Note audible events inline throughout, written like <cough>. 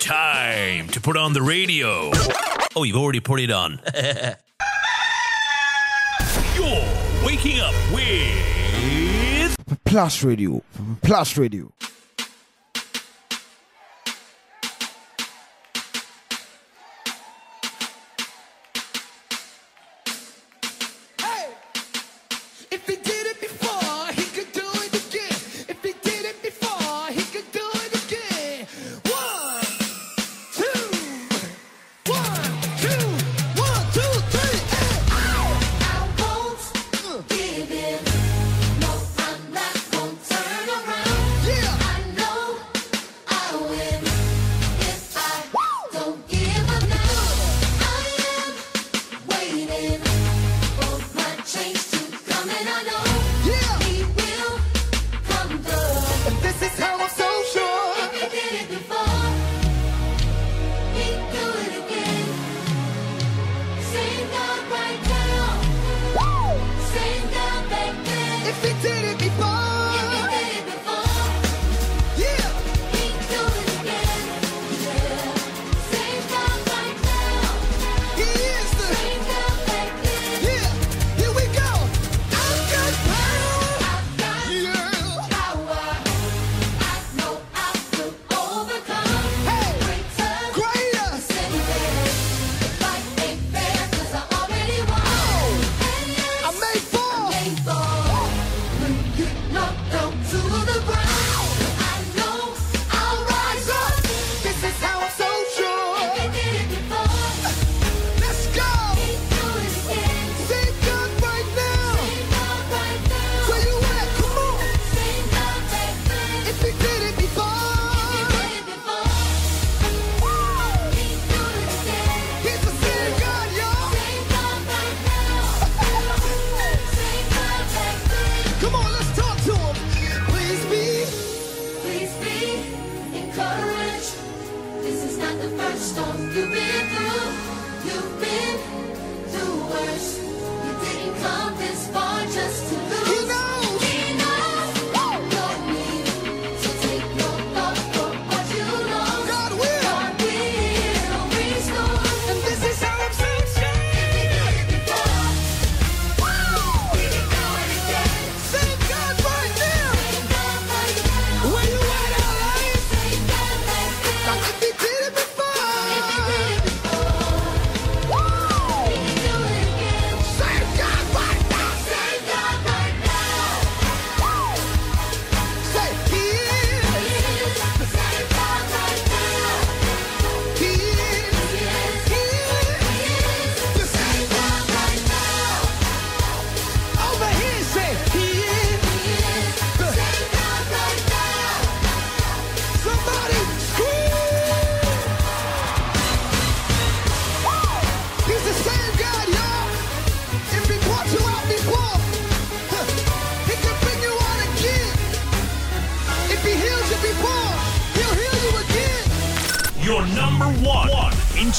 Time to put on the radio. Oh, you've already put it on. <laughs> You're waking up with Plus Radio. Plus Radio.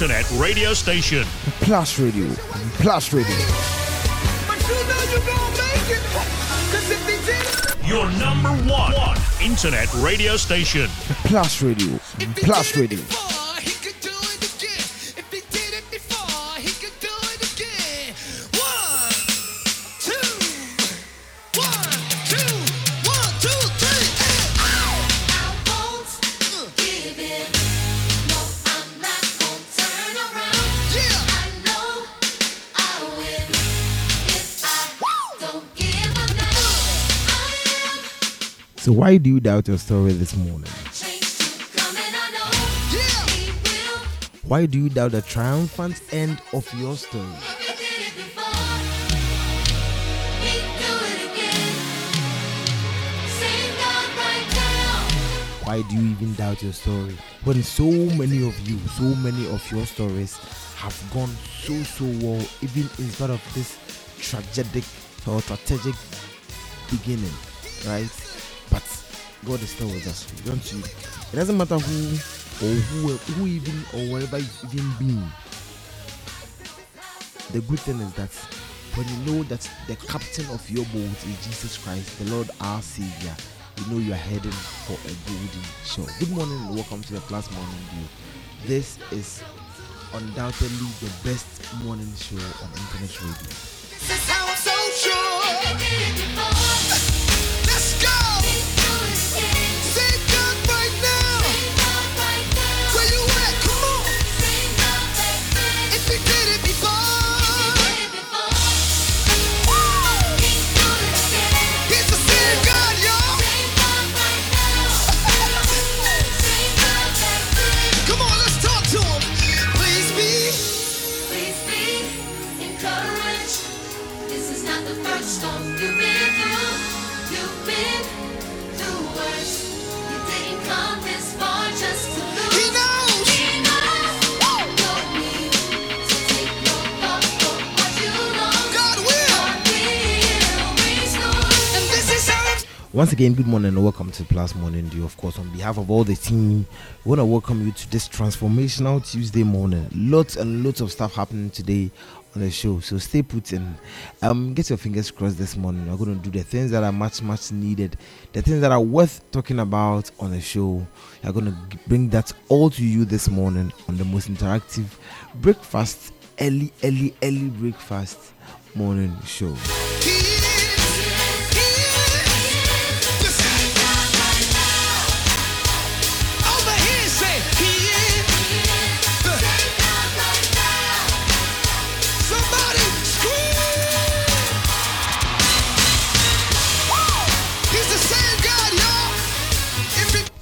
internet radio station. Plus Radio. Plus Radio. Your number one, internet radio station. Plus Radio. Plus Radio. So why do you doubt your story this morning? Why do you doubt the triumphant end of your story? Why do you even doubt your story when so many of you, so many of your stories have gone so so well, even in spite of this tragic or strategic beginning, right? God is still with us, don't you? It doesn't matter who or who, who even or wherever you've even been. The good thing is that when you know that the captain of your boat is Jesus Christ, the Lord our Savior, you know you are heading for a golden show. Good morning and welcome to the Plus Morning Dew. This is undoubtedly the best morning show on internet radio. Once again, good morning and welcome to Plus Morning Dew. Of course, on behalf of all the team, we want to welcome you to this transformational Tuesday morning. Lots and lots of stuff happening today on the show, so stay put and um, get your fingers crossed this morning. We're going to do the things that are much, much needed, the things that are worth talking about on the show. We're going to bring that all to you this morning on the most interactive breakfast, early, early, early breakfast morning show.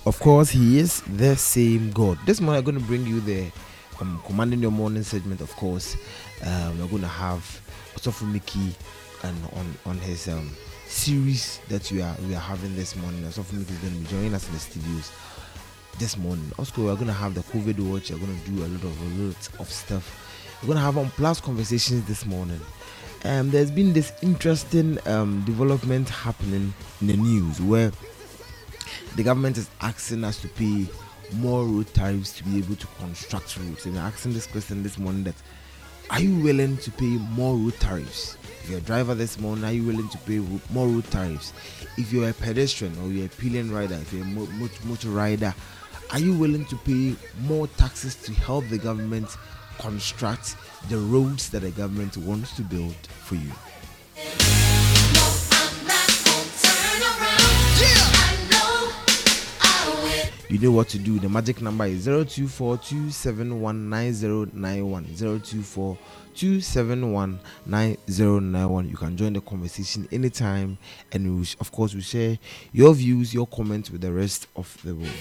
Of course, he is the same God. This morning, I'm going to bring you the um, commanding your morning segment. Of course, um, we're going to have Osofu Miki and on on his um, series that we are we are having this morning. Osofu Miki is going to be joining us in the studios this morning. Also, we're going to have the COVID watch. We're going to do a lot of a lot of stuff. We're going to have on plus conversations this morning. Um, there's been this interesting um, development happening in the news where the government is asking us to pay more road tariffs to be able to construct roads. And we're asking this question this morning that are you willing to pay more road tariffs? If you're a driver this morning, are you willing to pay more road tariffs? If you're a pedestrian or you're a pillion rider, if you're a mo- mo- motor rider, are you willing to pay more taxes to help the government construct the roads that the government wants to build for you? You know what to do. The magic number is 0242719091. 0242719091. You can join the conversation anytime, and we, of course, we share your views, your comments with the rest of the world.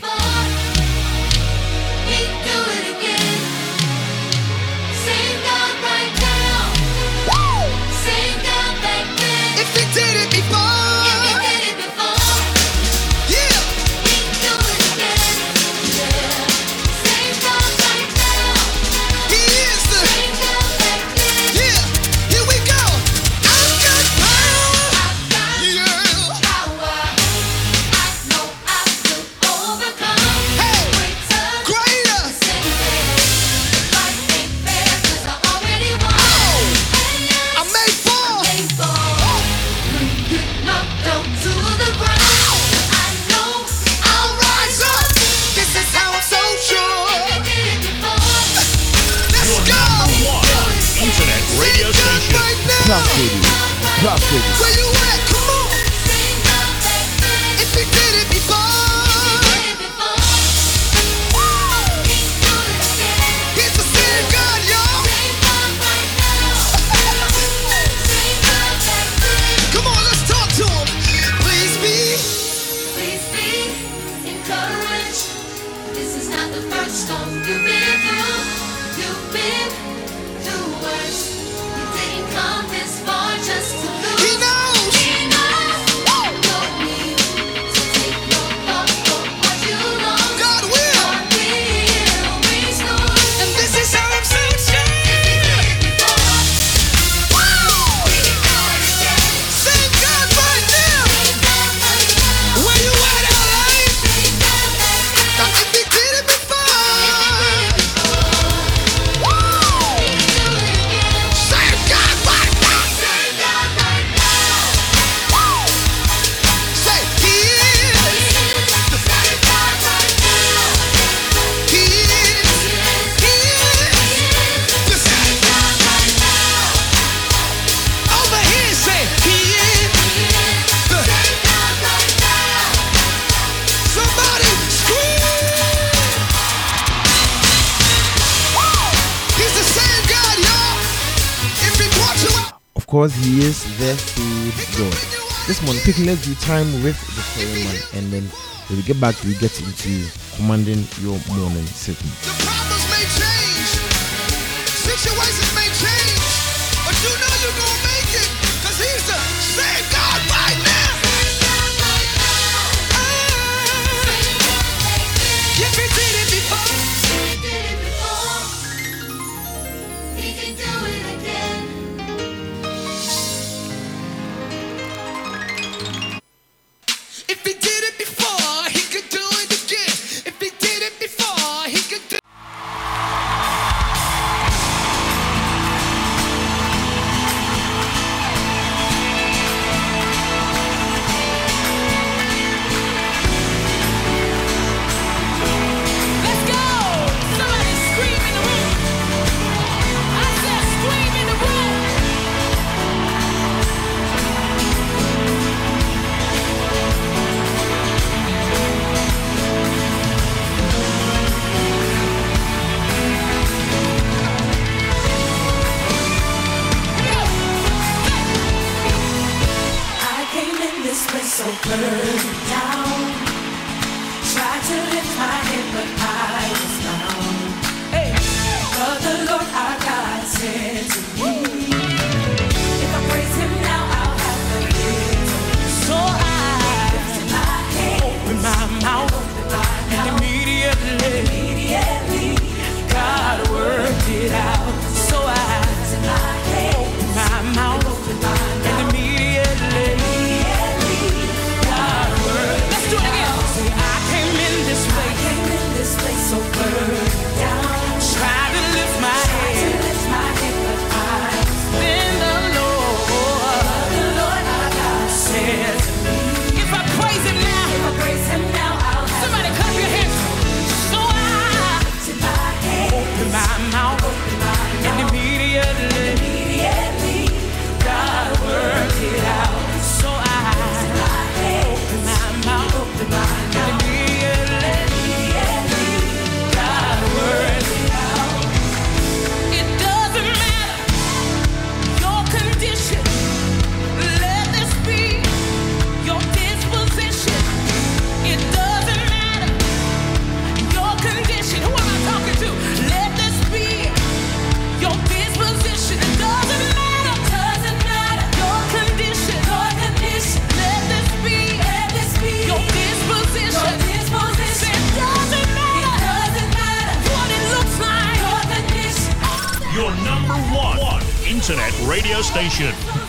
Quickly, let's time with the story and then when we get back, we get into commanding your morning segment.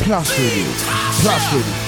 Plus Radio. Plus Radio. Comes.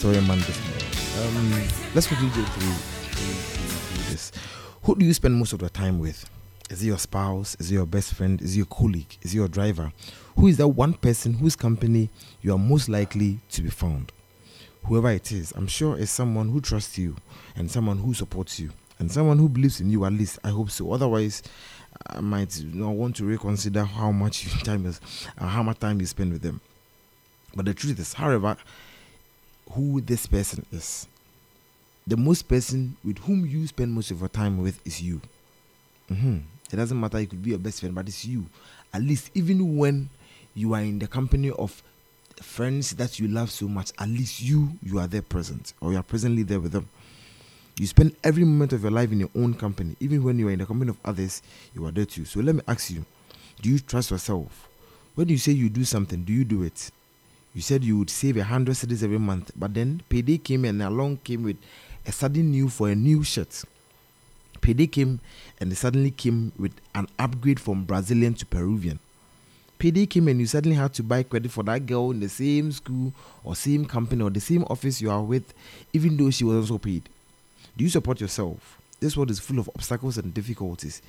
Story man this morning. Um, let's quickly go through, this. Who do you spend most of your time with? Is it your spouse? Is it your best friend? Is it your colleague? Is it your driver? Who is that one person whose company you are most likely to be found? Whoever it is, I'm sure it's someone who trusts you and someone who supports you and someone who believes in you. At least I hope so. Otherwise, I might want to reconsider how much <laughs> time is, uh, how much time you spend with them. But the truth is, however, who this person is. The most person with whom you spend most of your time with is you. Mhm. It doesn't matter, it could be your best friend, but it's you. At least, even when you are in the company of friends that you love so much, at least you you are there present, or you are presently there with them. You spend every moment of your life in your own company, even when you are in the company of others, you are there too. So let me ask you: Do you trust yourself? When you say you do something, do you do it? You said you would save a hundred cedis every month, but then payday came and along came with a sudden new for a new shirt. PD came and suddenly came with an upgrade from Brazilian to Peruvian. PD came and you suddenly had to buy credit for that girl in the same school or same company or the same office you are with, even though she was also paid. Do you support yourself? This world is full of obstacles and difficulties,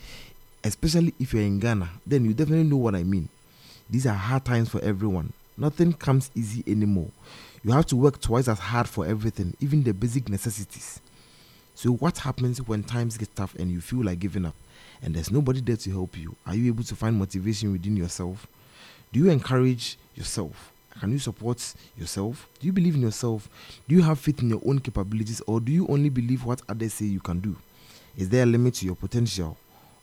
especially if you're in Ghana. Then you definitely know what I mean. These are hard times for everyone. Nothing comes easy anymore. You have to work twice as hard for everything, even the basic necessities. So, what happens when times get tough and you feel like giving up and there's nobody there to help you? Are you able to find motivation within yourself? Do you encourage yourself? Can you support yourself? Do you believe in yourself? Do you have faith in your own capabilities or do you only believe what others say you can do? Is there a limit to your potential?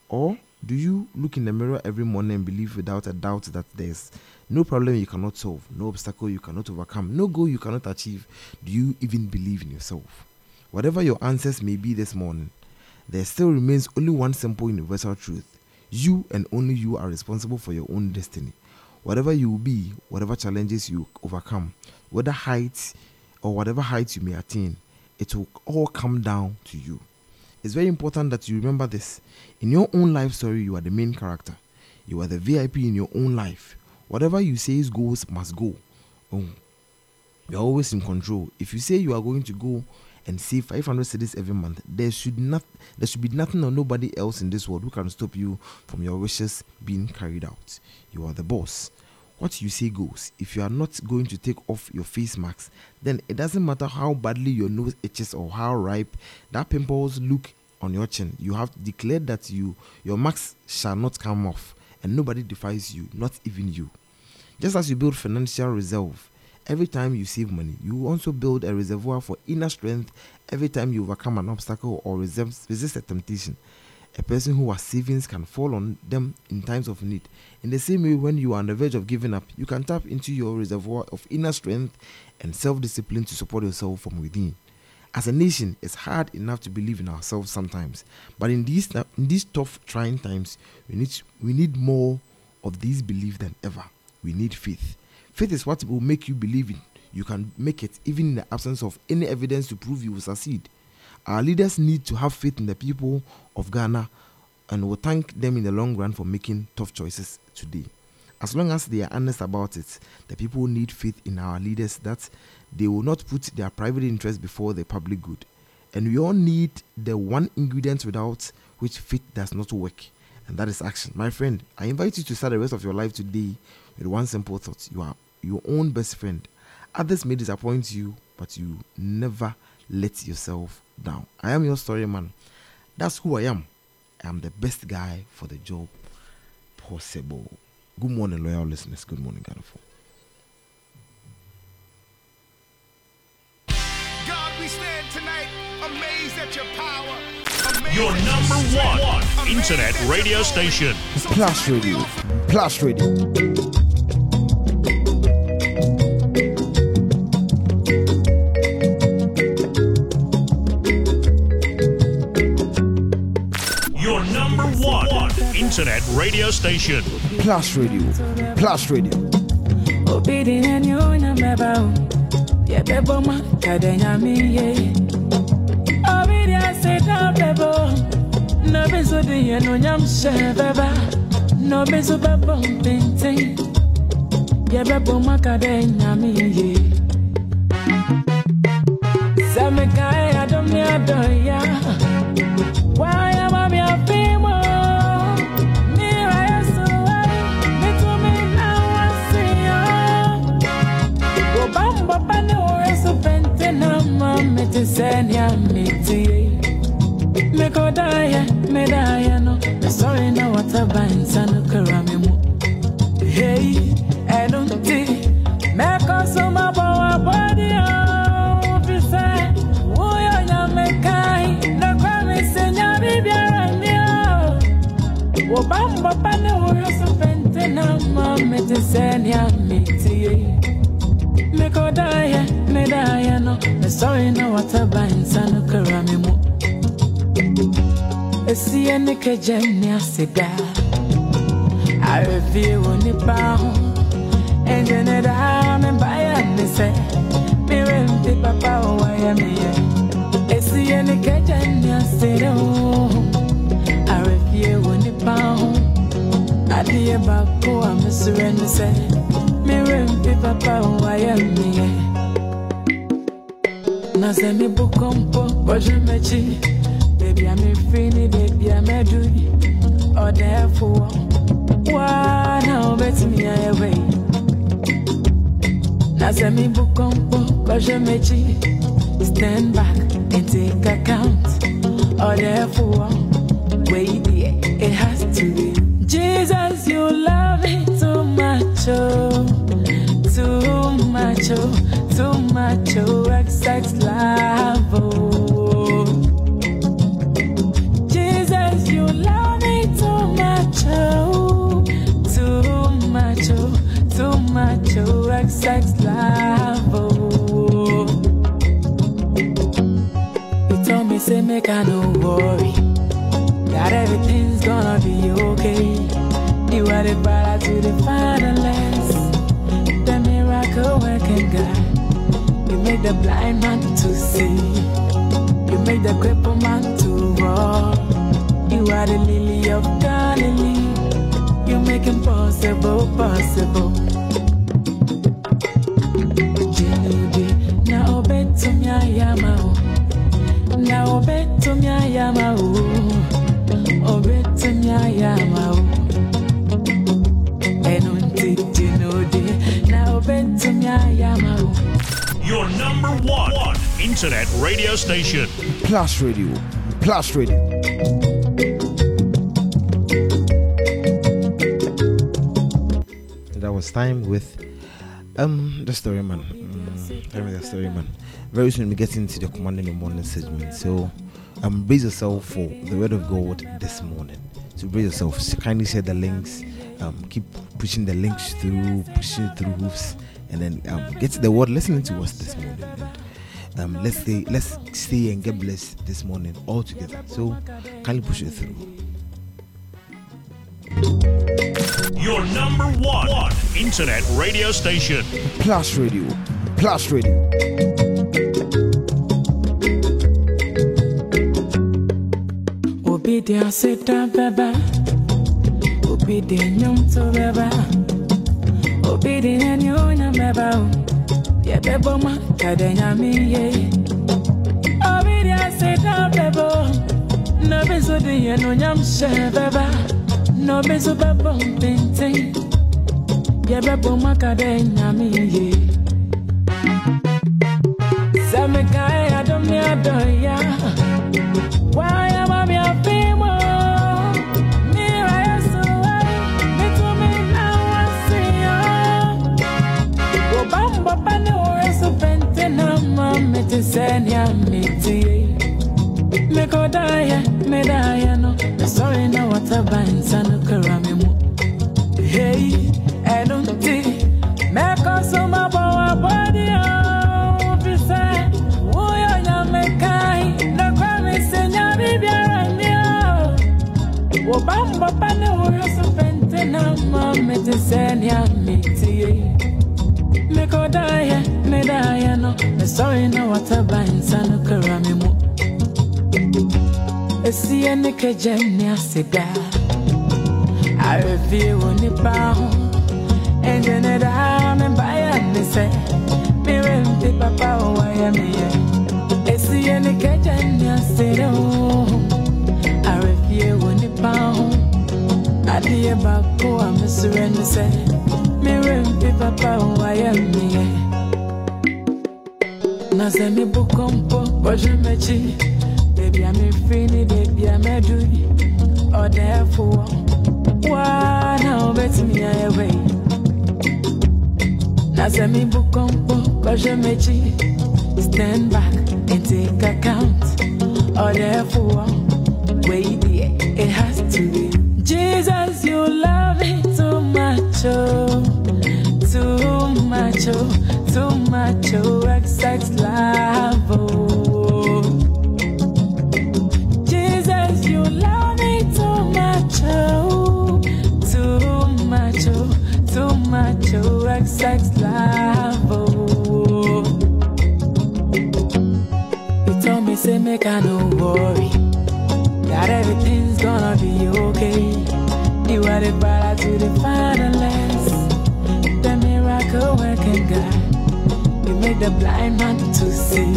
Or do you look in the mirror every morning and believe without a doubt that there's no problem you cannot solve, no obstacle you cannot overcome, no goal you cannot achieve? Do you even believe in yourself? Whatever your answers may be this morning, there still remains only one simple universal truth. You and only you are responsible for your own destiny. Whatever you will be, whatever challenges you overcome, whether heights or whatever heights you may attain, it will all come down to you. It's very important that you remember this. In your own life story, you are the main character. You are the VIP in your own life. Whatever you say is goes must go. Oh, you're always in control. If you say you are going to go and save 500 cedis every month, there should not there should be nothing or nobody else in this world who can stop you from your wishes being carried out. You are the boss. What you say goes. If you are not going to take off your face mask, then it doesn't matter how badly your nose itches or how ripe that pimples look on your chin. You have declared that you your mask shall not come off, and nobody defies you, not even you. Just as you build financial reserve every time you save money, you also build a reservoir for inner strength every time you overcome an obstacle or resist, a temptation. A person who has savings can fall on them in times of need. In the same way, when you are on the verge of giving up, you can tap into your reservoir of inner strength and self discipline to support yourself from within. As a nation, it's hard enough to believe in ourselves sometimes, but in these in these tough, trying times, we need we need more of these belief than ever. We need faith. Faith is what will make you believe in. You can make it even in the absence of any evidence to prove you will succeed. Our leaders need to have faith in the people of Ghana and will thank them in the long run for making tough choices today. As long as they are honest about it, the people need faith in our leaders that they will not put their private interest before the public good. And we all need the one ingredient without which faith does not work, and that is action. My friend, I invite you to start the rest of your life today with one simple thought you are your own best friend. Others may disappoint you, but you never let yourself down. I am your story man. That's who I am. I am the best guy for the job possible. Good morning, loyal listeners. Good morning, Ghana. We stand tonight amazed at your power. amazed Your number one amazed internet radio station. So Plus Radio. Plus Radio. Your number one internet radio station. Plus Radio. Plus Radio. Ye bebo ma kadenya mi ye Obidi ase da bebo. No ye no nyam she beba. No beso bebo mpinte Ye bebo ma kadenya mi ye Same kaya adomi adoya mame te senya miti Mekodaya, medaya no. Sorry na wataba insano karame mu Hey, I don't think Meko suma bawa body oh, on Pise, uyo nyamekai Na kwa misenya bibiara nio Obamba oh. pane oresu pente na mame te senya miti mekodaya medaya no mesɔre na wataba nsa no kara me mu esie ne kagya ne aseda arefie wɔ nipa ho ɛngyɛ ne daa membayɛ ne sɛ merempe papa wɔ wayɛ meyɛ esie ne kagya ne aseda o fie wɔ nipa ho adeɛ baako a mesrɛ no sɛ merempe papa ho ayɛ mmeɛ na sɛ mebo kɔmpo bɔdwe m'akyi baabi a ne baabi a mɛduri ɔdɛɛfoɔ waa na wobɛtumi ayɛ wei na sɛ mebo kɔmpo bɔdwe stand back and take account. Ɔdɛɛfoɔ wei deɛ it has to be. Jesus you love me too much oh. too much oh, too much oh, everything's gonna be okay. You are the brother to the finalist, made the blind man to see. You made the crippled man to walk. You are the lily of Galilee. You make impossible possible. Na obet to me ayama o. Na obet to me ayama o. Obet to me ayama o. Enunti jinudi, na obet to me o. Your number one, one internet radio station. Plus Radio. Plus Radio. That was time with um the story man. Tell me the story man. Very soon we get into the command in the morning segment. So um brace yourself for the word of God this morning. So brace yourself. So kindly share the links. Um keep pushing the links through, pushing through hoofs, and then um get to the word listening to us this morning. And, um, let's stay let's stay and get blessed this morning all together. So kindly push it through. Your number one, one internet radio station. Plus Radio. Plus Radio. Obedience da baba. Obedience to baba. Obedience nyonya baba. Ya bebo ma kadenya mi ye. Obedience da baba. No beso de ye no nyam she baba. No beso baba pintin. Ya bebo ma kadenya mi ye. Zame kai adom ni adoya. Why mame te senya miti. Me go die, me die no. Sorry no what a bansa no karame mu. Hey, I don't think me cause my boy body oh, fi say, wo yo nya me kai, na kwa me senya bibiara ni oh. Wo bamba pane ore so pente na mame te senya die, me die no. Me sorry no what a bansa no karame mu. Esi ene kejem ni asida. Arevie wo nipa ho. Ende ne da me baya ne se. Me rempi papa o waya me ye. Esi ene kejem ni asida o. Arevie wo nipa ho. Adie baako a mesrɛ ne sɛ merempi papa o wayɛ meyɛ na sɛ mebo kɔmpo bɔdwe m'akyi baabi a mefiri ne baabi a mɛduri ɔdɛɛfoɔ waa na wobɛtumi ayɛ wei na sɛ mebo kɔmpo bɔdwe m'akyi stand back and take account. Ɔdɛɛfoɔ wei deɛ it has to be. Jesus you love me too much oh. Oh, too much oh, excess love oh. Jesus, you love me too much oh, too much oh, too much oh, excess love oh. You told me say make I no worry, that everything's gonna be okay. You are the brother to the fatherless, Make the blind man to see,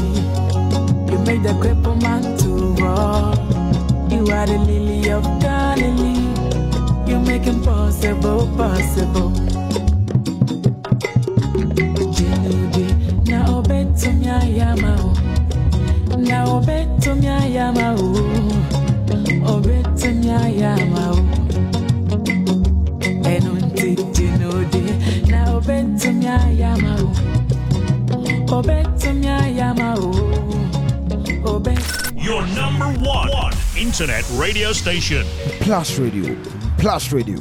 you made the crippled man to walk. You are the lily of Galilee, you make impossible possible. Jinubi, na obetum ya yama o, na obetum ya yama o, obetum ya yama o. Enunti jinubi, na obetum ya yama Your number one, one internet radio station. Plus Radio. Plus Radio.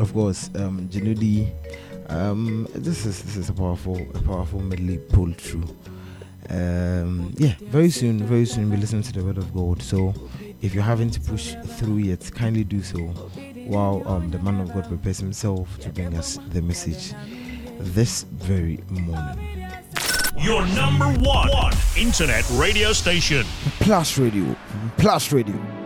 Of course, um, Janudi, um, this is this is a powerful, a powerful medley pulled through. Um, yeah, very soon, very soon we listen to the word of God. So, if you're having to push through yet, kindly do so while um, the man of God prepares himself to bring us the message this very morning. Your number one, one internet radio station. Plus Radio. Plus Radio.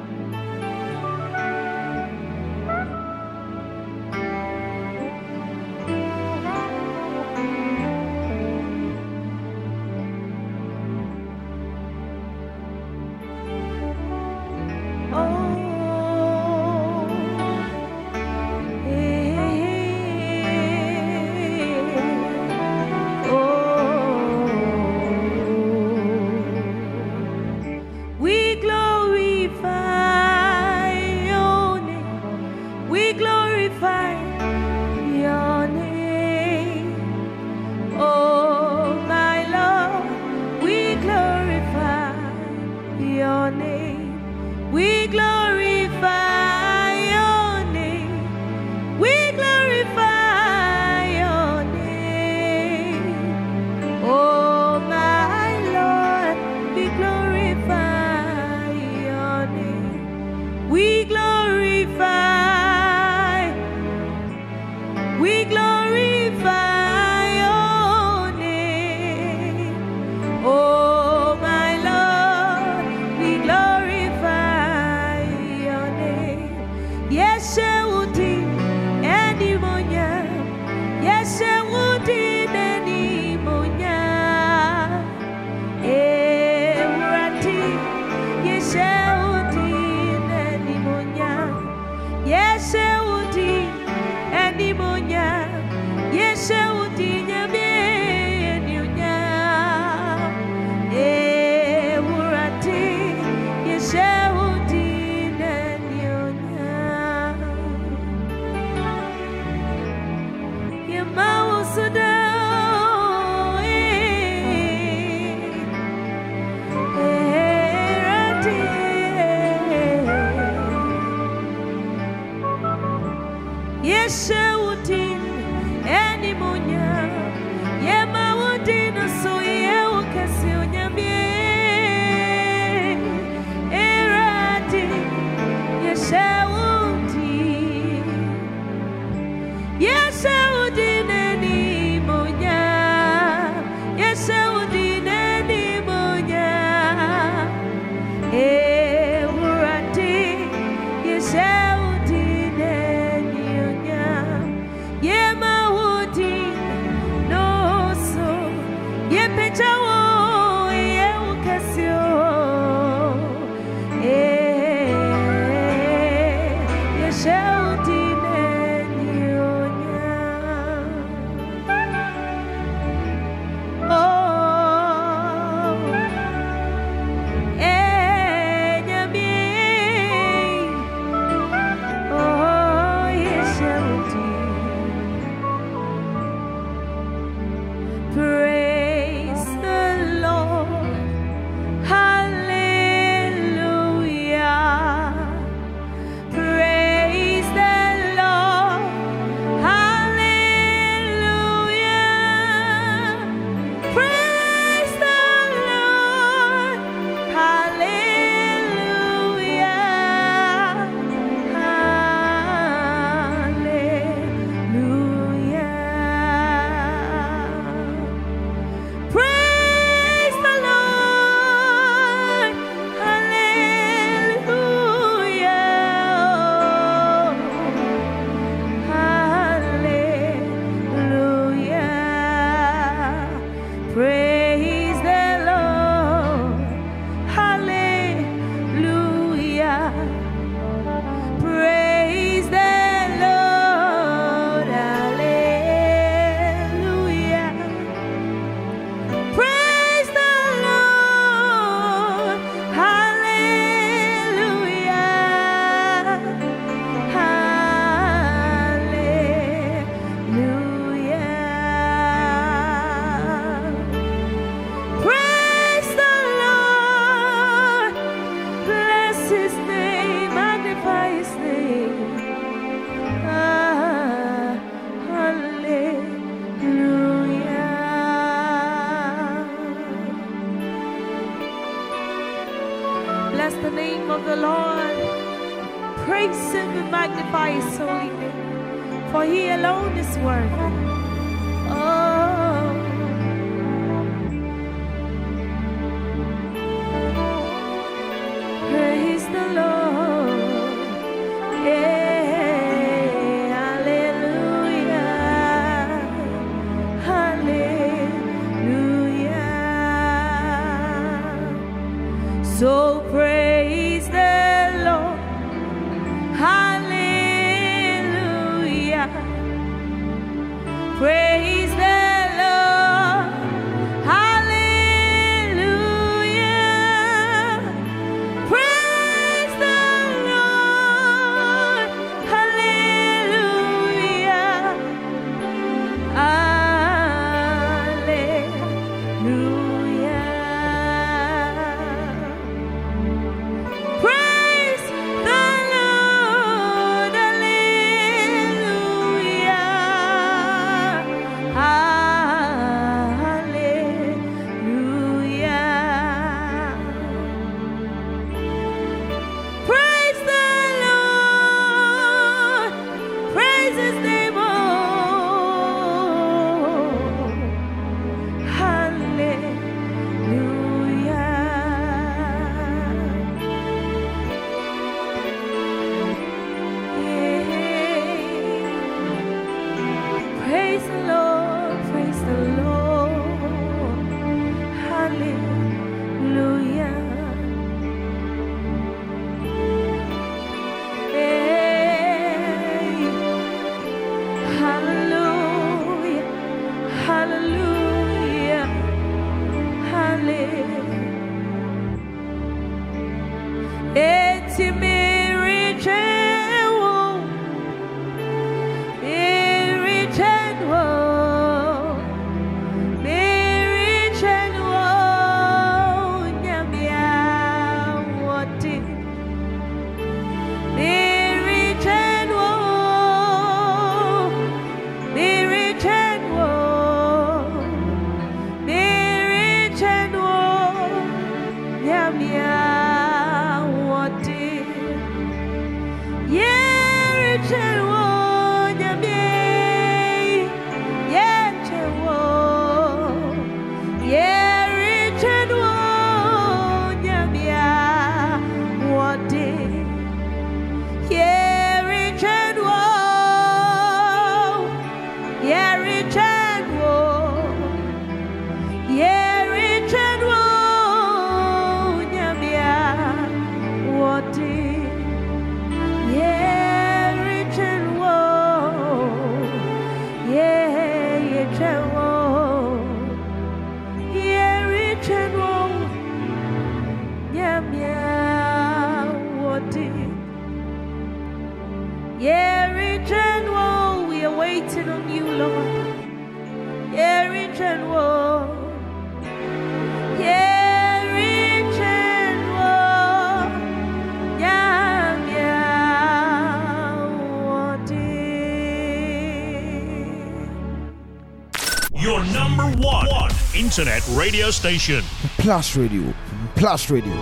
internet radio station. Plus Radio. Plus Radio.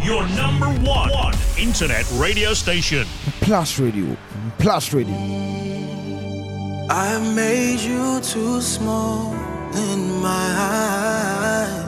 Your number one, one internet radio station. Plus Radio. Plus Radio. I made you too small in my eyes.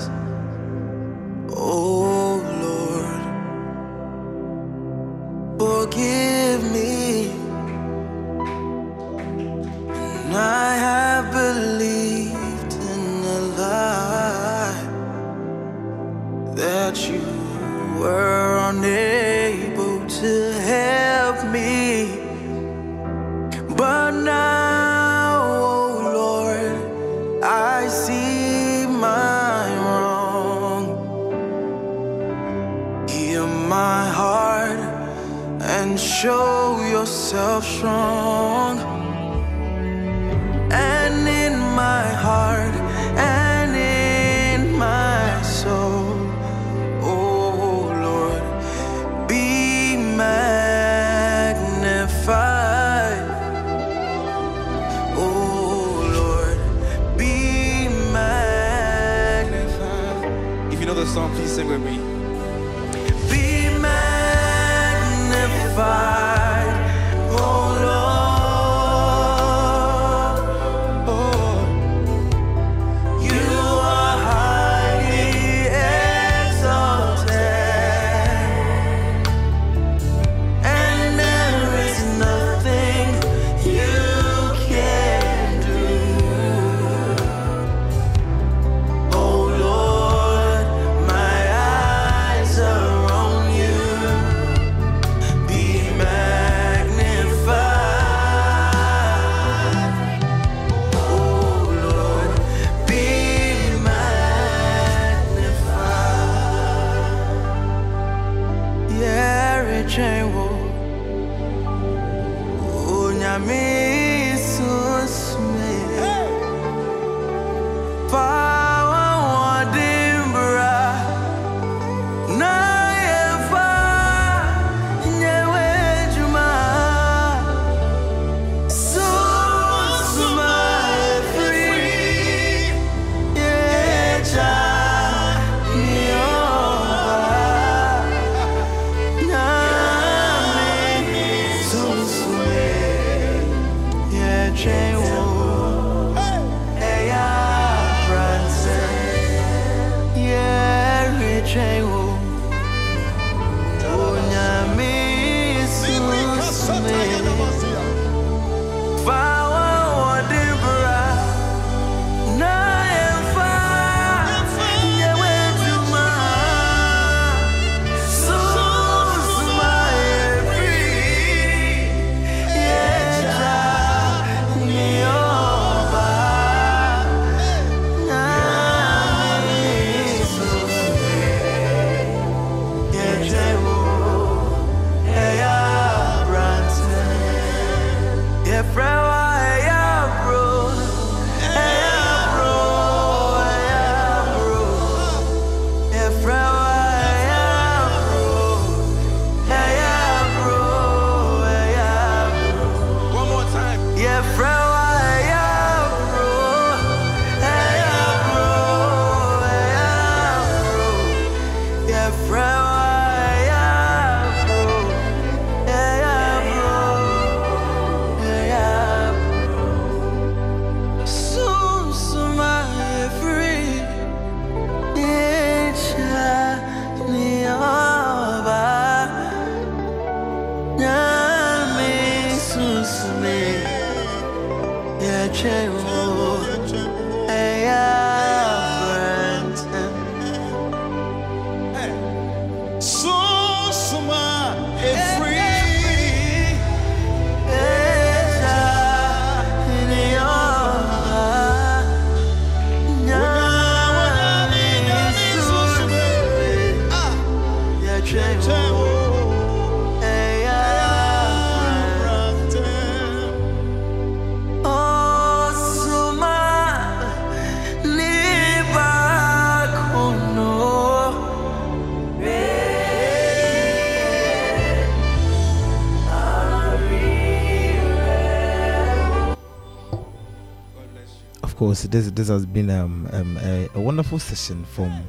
This this has been um, um, a, a wonderful session from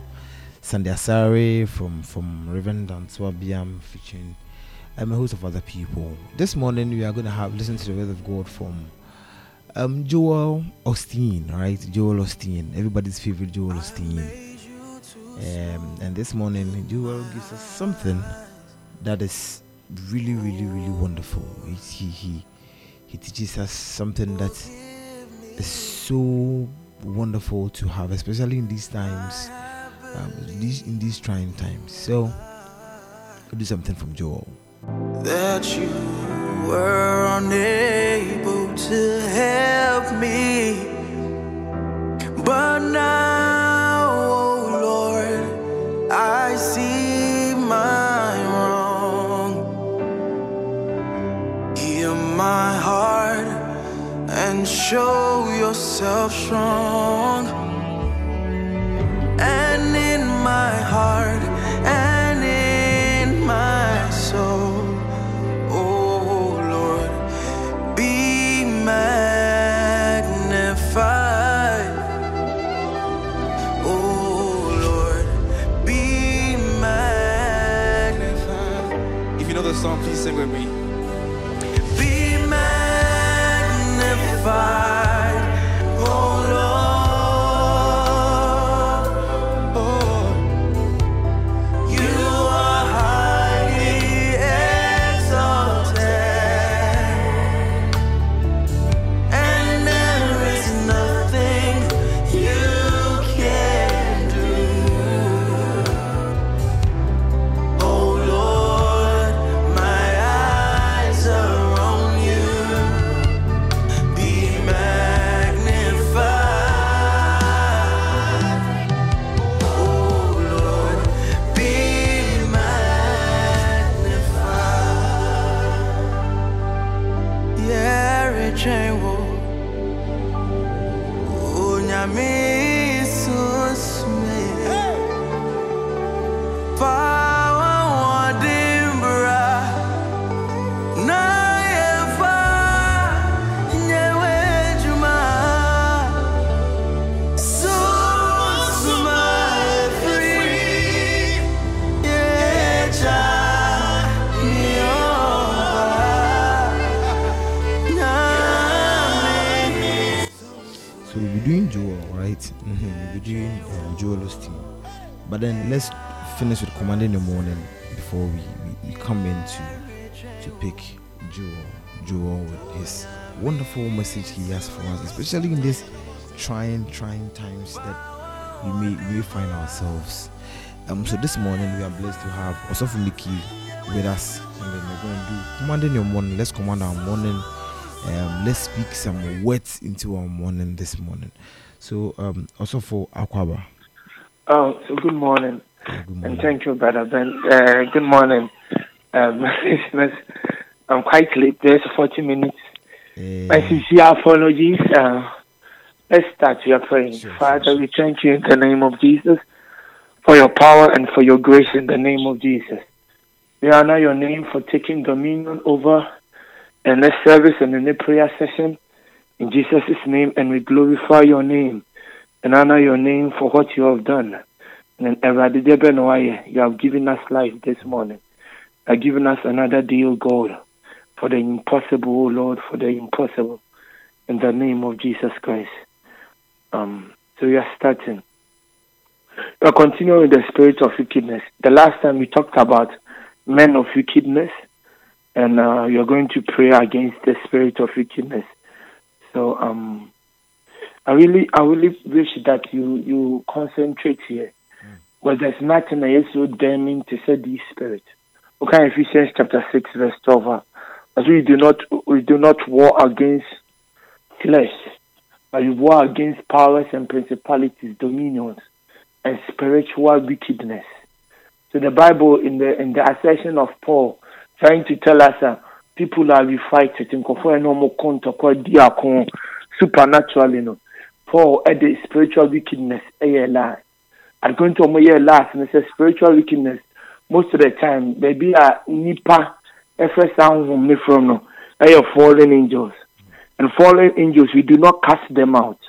Sandy Asari, from from Reverend Danswa Biam, featuring um, a host of other people. This morning we are going to have listen to the word of God from um, Joel Osteen, right? Joel Osteen, everybody's favorite Joel Osteen. Um, and this morning Joel gives us something that is really, really, really wonderful. He he he, he teaches us something that so wonderful to have, especially in these times, um, these in these trying times. So, we'll do something from Joel. that you were unable to help me. But now, show yourself strong. And in my heart and in my soul, oh Lord, be magnified. Oh Lord, be magnified. If you know the song, please sing with me. Magnified, But then let's finish with Command in the morning before we, we, we come in to, to pick Joel, Joel with his wonderful message he has for us, especially in these trying, trying times that we may, we find ourselves. Um, so this morning we are blessed to have Osofu Miki with us, and then we're going to do Command in your morning. Let's command our morning um, let's speak some words into our morning this morning. So, um, also for Akwaba. Oh, so good morning, good and thank you, Brother Ben. Uh, good morning, um. <laughs> I'm quite late. There's 40 minutes. Eh, My sincere apologies. Uh, let's start your praying. Sure, sure, Father, sure. we thank you in the name of Jesus for your power and for your grace in the name of Jesus. We honor your name for taking dominion over in this service and in the prayer session in Jesus' name, and we glorify your name and honor your name for what you have done. And you have given us life this morning. You have given us another day, O God, for the impossible, O Lord, for the impossible. In the name of Jesus Christ. Um, so we are starting. We are continuing the spirit of wickedness. The last time we talked about men of wickedness, and uh, you're going to pray against the spirit of wickedness. So um, I really, I really wish that you you concentrate here, because there's nothing that is so damning to say this spirit. Okay, Ephesians chapter six verse twelve. As we do not we do not war against flesh, but we war against powers and principalities, dominions, and spiritual wickedness. So the Bible in the in the assertion of Paul trying to tell us uh, people are refighted supernatural, you no no. Paul the spiritual wickedness a lie. I'm going to my last and it says spiritual wickedness most of the time baby a nipa ɛfɛ saa honhom ne from no ɛyɛ fallen angels. And fallen angels we do not cast them out.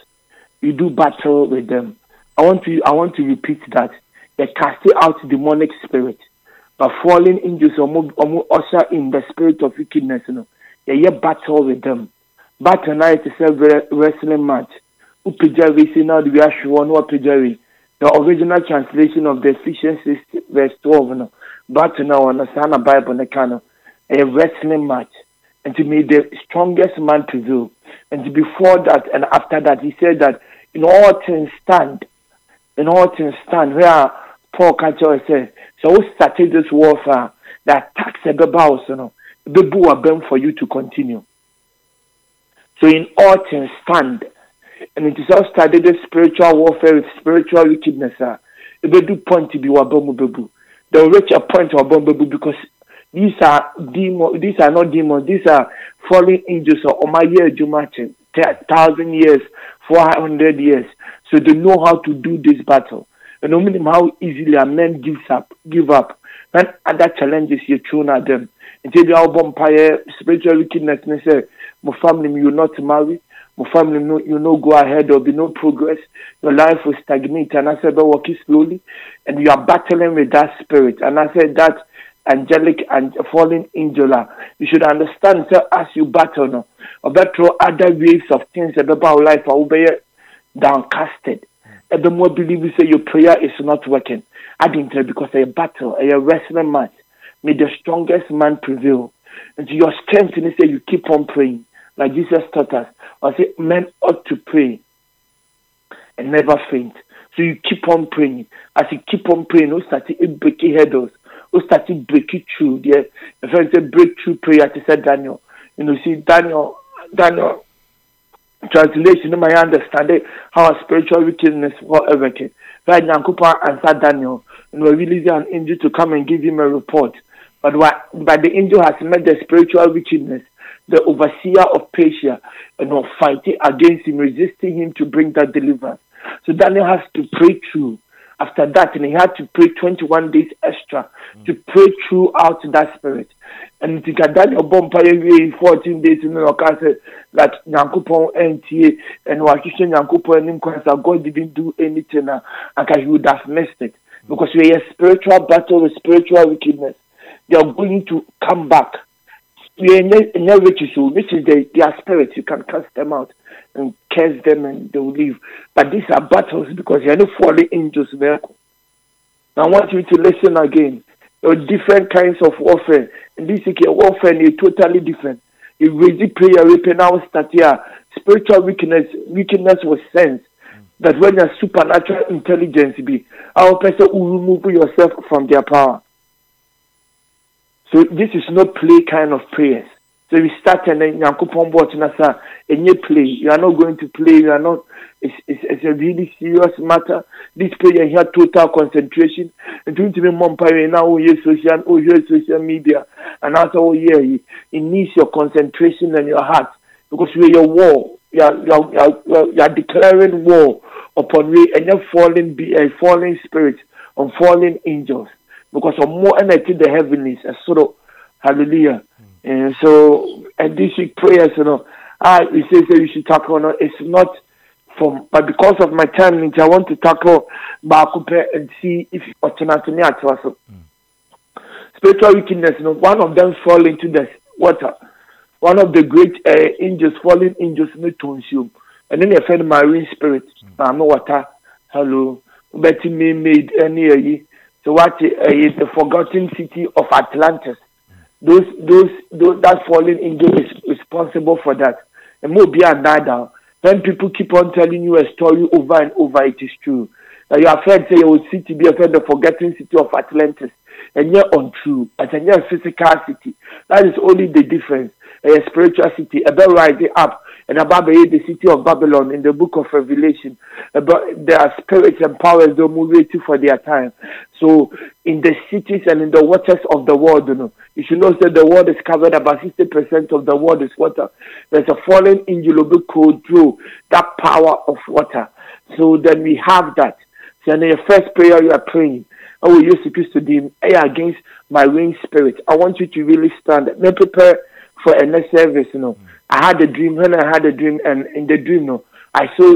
We do battle with them. I want to i want to repeat that. They cast out demonic spirit. But fallen angels ɔmo ɔmo usher in the spirit of wickedness no yɛyɛ battle with them. Battle na yɛ te sɛ wrestling match wopagya wei na wode wi ahwe hɔ na wapagya wei. The original translation of the Ephesians 6 verse 12 no. Battle na wɔ no saa na bible no ka no. Ɛyɛ wrestling match. And to me the strongest man prevail and before that and after that he said that in all things stand. In all things stand where paul ka kyerɛ us sɛ sɛ wo started this warfare the attacks ɛbɛba wo so no? Ɛbɛbu wabɛm for you to continue. So in all things stand and it is all started the spiritual warfare with spiritual wickedness ah. a ɛbɛdu point bi wabɛ mu they will reach a point mu bɛbu because these are demon these are not demons. These are fallen angels or omaye adwumachen thousand years four hundred years. So they know how to do this battle. And no meaning how easily a man gives up give up when other challenges you thrown at them. Until they all vampire spiritual wickedness and say my family you not marry my family no you no go ahead there will be no progress. Your life will stagnate. And I said but walking slowly. And you are battling with that spirit. And I said that angelic and fallen angel ah, you should understand so as you battle no ɔbɛtoro other waves of things wo life a wobɛyɛ eh, downcasted. And the more believe you say your prayer is not working adi ntina because ɛyɛ battle ɛyɛ wrestling match may the strongest man prevail. And your strength is say you keep on praying like jesus taught us I say men ought to pray and never faint. So you keep on praying. As you keep on praying o start to break hurdles o start to break it through. The friend say breakthrough prayer to say daniel. You know see daniel daniel translation no my understand it how spiritual wickedness was uh, working. Right nyankopɔn answer daniel and we release an angel to come and give him a report. But what but the angel has met the spiritual wickedness the overseer of Persia and you know, fighting against him, resisting him to bring that deliverance. So Daniel has to pray through. After that, and he had to pray 21 days extra to mm. pray throughout that spirit. And to get Daniel Bompire 14 days in the castle that Yankupon NTA and Wakishan Yankupon and God didn't do anything, and he would have missed it. Mm. Because we are a spiritual battle with spiritual wickedness. They are going to come back. Are not riches, which is the, their spirits. You can cast them out and curse them and they will leave. But these are battles because you are not falling angels. I want you to listen again. There are different kinds of warfare. And this is warfare is totally different. You raise prayer, weapon now start here. Spiritual weakness, weakness was sense. That when your supernatural intelligence be, our person will remove yourself from their power. So this is not play kind of prayers. So we start and then Yankupon Botinasa, and you play. You are not going to play. You are not. It's, it's, it's a really serious matter. This prayer here, total concentration. And to me, mom, now, oh, yes, social, oh, yes, social media. And also, oh, yeah, it needs your concentration and your heart. Because we are war. You are, you are, you are, declaring war upon we and you're falling, be a falling spirit, on fallen angels. Because of more energy, the heavenlies, a sort of hallelujah. And so, and this week prayers, you know, I it says that you should tackle. No, it's not from, but because of my time, limit, I want to tackle Bakupe and see if automatically at us. Spiritual wickedness, you know, one of them fall into the water. One of the great uh, angels, falling angels, no to consume. And then you find marine spirit, mm. water. Hello, Betty me made any. So what uh, is the forgotten city of Atlantis? those those those that fallen angel is responsible for that. And more be another. When people keep on telling you a story over and over, it is true. Now you are afraid say your city be afraid the forgetting city of Atlantis. And you're untrue. You're a physical city. That is only the difference. A spiritual city. A bell rising up and about the city of Babylon in the book of Revelation. Uh, about their spirits and powers they're moving for their time. So in the cities and in the waters of the world, you know, you should know that the world is covered about sixty percent of the world is water. There's a fallen angel go through that power of water. So then we have that. So in your first prayer you are praying. I will use the Christ to them against my winged spirit. I want you to really stand. Me prepare for a next service, you know. I had a dream. When I had a dream, and in the dream, no, I saw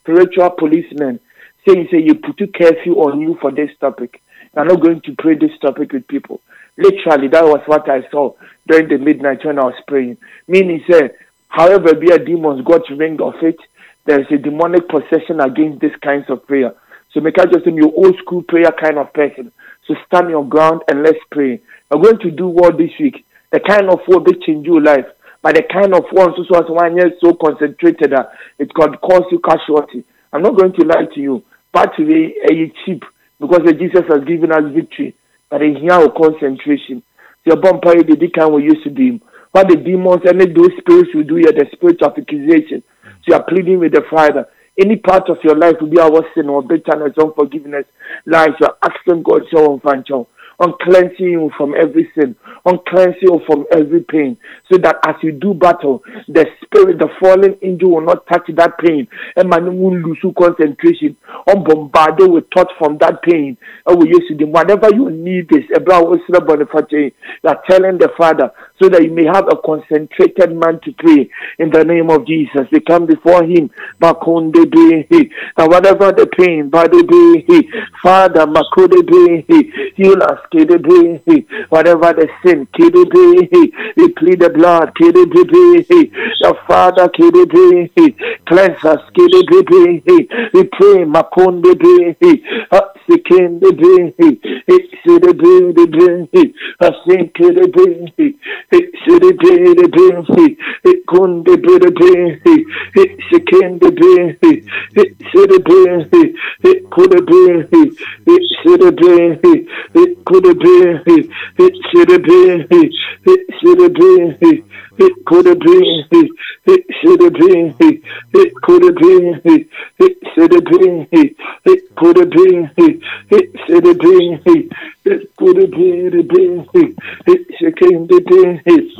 spiritual policemen saying, "Say you put a curfew on you for this topic. You're not going to pray this topic with people." Literally, that was what I saw during the midnight when I was praying. Meaning, say, however, be a demons got ring of it. There is a demonic possession against this kinds of prayer. So make I just your old school prayer kind of person. So stand your ground and let's pray. We're going to do what this week. The kind of word that change your life. But the kind of one so so one year so concentrated that it could cause you casualty. I'm not going to lie to you. But today, a cheap because the Jesus has given us victory. But in here, concentration. Eh, the vampire, the deacon we used to do. What the demons and those spirits will do here, the spirit of accusation. So you are pleading with the Father. Any part of your life will be our sin or bitterness, unforgiveness, lies. You are asking God to unfanchon on cleansing you from every sin, on cleansing you from every pain, so that as you do battle, the spirit, the fallen angel will not touch that pain, and man will lose concentration, on bombarded with thoughts from that pain. Whatever you need is you are telling the Father so that you may have a concentrated man to pray in the name of Jesus. We come before Him, and whatever the pain, Father, Heal us. Whatever the sin. We plead the blood. The Father. Cleanse us. We pray, Makonde. Sekende be, sede be de be, asinke de be, sede be de be, kunde be de be, sekende be, sede be, kude be, sede be, kude be, sede be, sede be, it could have been, it could have been he. It should have been, it could have been, it should have been, it could have been, it should have been, it could have been, it should have been, it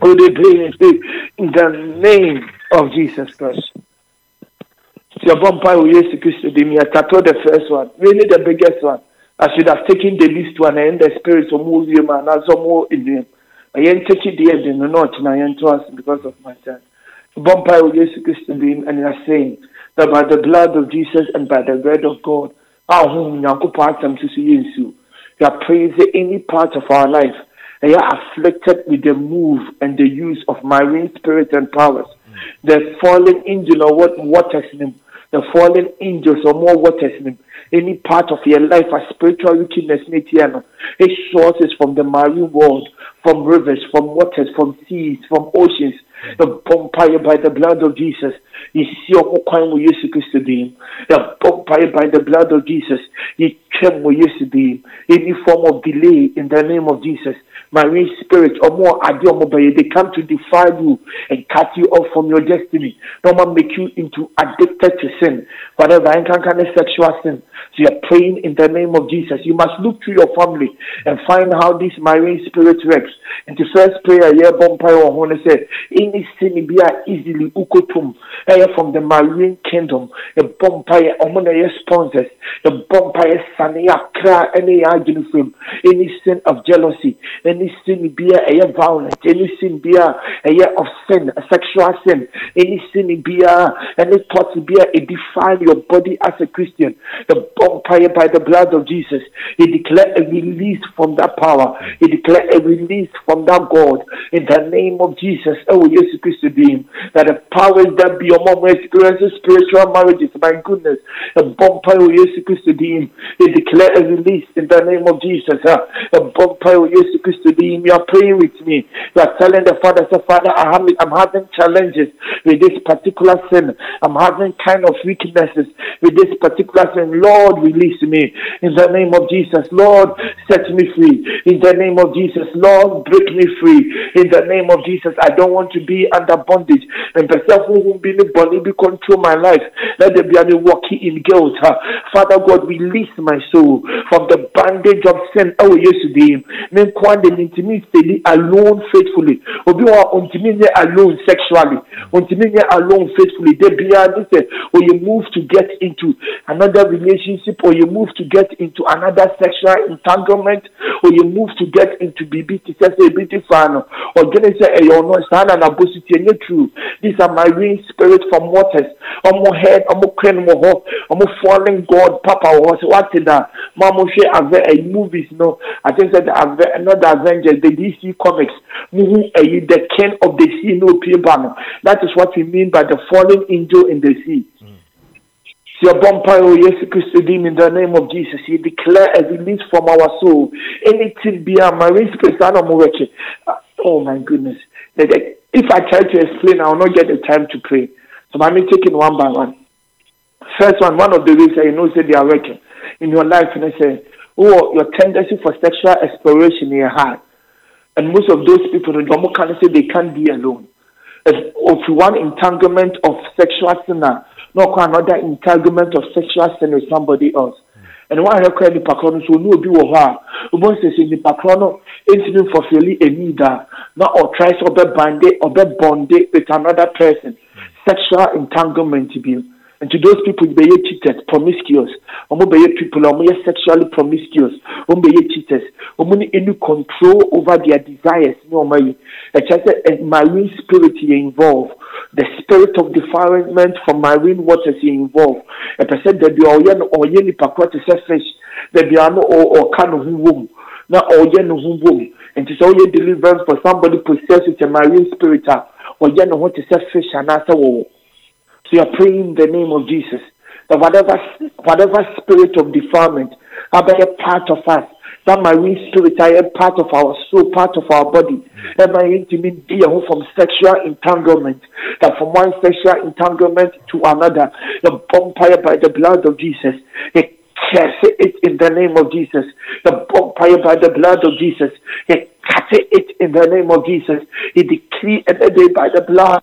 could have been, in the name of Jesus Christ. Your yes to the me. I tattooed the first one, really the biggest one. I should have taken the least one and the spirit will move you, man, as more in him. Ɛyɛ nkyɛkyideɛ de no na ɔkyena yɛnto ase because of my time bɔ mpae wɔ yesu kristo dim and are saying that by the blood of jesus and by the word of god a ɔhom nyankopɔn asɛm so so any part of our life they are afflicted with the move and the use of marine spirit and powers. The fallen angel or what waters him the fallen angels or more waters him any part of your life as spiritual wickedness Netiano, it sources from the marine world from rivers, from waters, from seas, from oceans. Mm. The bonfire by the blood of Jesus. See ọmọ kwan wọ Yesu Kristo dim. The bonfire by the blood of Jesus. You twam wọ Yesu dim. Any form of delay in the name of Jesus. Marine spirit, or more adi ọmọ bẹyẹ, they come to defile you and cut you off from your destiny. No man make you into addicted to sin. Whatever, kind of sexual sin. So you're praying in the name of Jesus. You must look through your family and find how this marine spirit works. And the first prayer, yeah, bonfire on one say, any sin be easily ukotum, from the marine kingdom. A bonfire, omona yes sponsors. The bonfire sania kra any argument any sin of jealousy, any sin be a violence, any sin be a of sin, sexual sin, any sin a any thought be a defile your body as a Christian. The bonfire by the blood of Jesus. He declared a release from that power. He declared a release from that God in the name of Jesus. Oh, yes, Christ being that the powers that be among experiences spiritual marriages. My goodness, a bonfire, oh, yes, Christ being. He declared a release in the name of Jesus. A bonfire, oh, yes, Christ being. You are praying with me. You are telling the Father, say, Father, I'm having challenges with this particular sin. I'm having kind of weaknesses with this particular sin. Lord, release me in the name of Jesus. Lord, set me free in the name of Jesus. Lord, break me free in the name of Jesus. I don't want to be under bondage. And the self who be me be control my life. Let there be any walking in guilt. Father God, release my soul from the bondage of sin. Oh, yes, dear. Men kwande intimi stay alone faithfully. Obi wa untimi nye alone sexually. Untimi nye alone faithfully. There be this or you move to get into another relationship or you move to get into another sexual entanglement or you move to get into BB to say BT fan or say a no stand and abosity and true. These are my marine spirits from waters. Omo head, crane mo ho, omo falling God, Papa was what in that. Mamo share a movies no. I think that Ave- not the Avengers, the DC comics. Muhu eh, the king of the sea no people. That is what we mean by the falling angel in the sea. Your bumpire, oh yes, Christ, in the name of Jesus. You declare a release from our soul. Anything beyond marine spirit, I don't know what you- uh, Oh my goodness. If I try to explain, I will not get the time to pray. So I'm taking one by one. First one, one of the ways that you know say they are working in your life, and I say, oh, your tendency for sexual exploration in your heart. And most of those people, they don't kind of say they can't be alone. If, if one entanglement of sexual sin, uh, no another entanglement of sexual sin with somebody else. And one require nipa korɔ no so onu obi wɔ hɔ a sɛ sɛ nipa korɔ no ntumi nfɔfioli eni da na ɔtry sɛ ɔbɛ bande ɔbɛ with another person sexual entanglement bi and to those people bɛyɛ cheated promiscuous. Ɔmo bɛyɛ people a ɔmo yɛ sexually promiscuous. Ɔmo bɛyɛ cheaters. Ɔmo ni any control over their desires ne ɔmo ayi ɛkyɛ sɛ marine spirit yɛ involve. The spirit of defilement from marine waters yɛ involve. Ɛpɛ sɛ dabi a ɔyɛ no ɔyɛ nipa korɔ te sɛ fish. Dabi a no ɔ- ɔka ne ho wom. Na ɔyɛ ne ho wom. Nti sɛ ɔyɛ deliverance for somebody possessed with a marine spirit a ɔyɛ ne ho te sɛ fish anaasɛ wɔwɔ so you are praying in the name of Jesus that whatever whatever spirit of defilement have a part of us, that marine spirit are a part of our soul, part of our body, that my intimate be from sexual entanglement, that from one sexual entanglement to another, the vampire by the blood of Jesus. Curse it in the name of Jesus. The vampire by the blood of Jesus. He cut it in the name of Jesus. He decree and by the blood.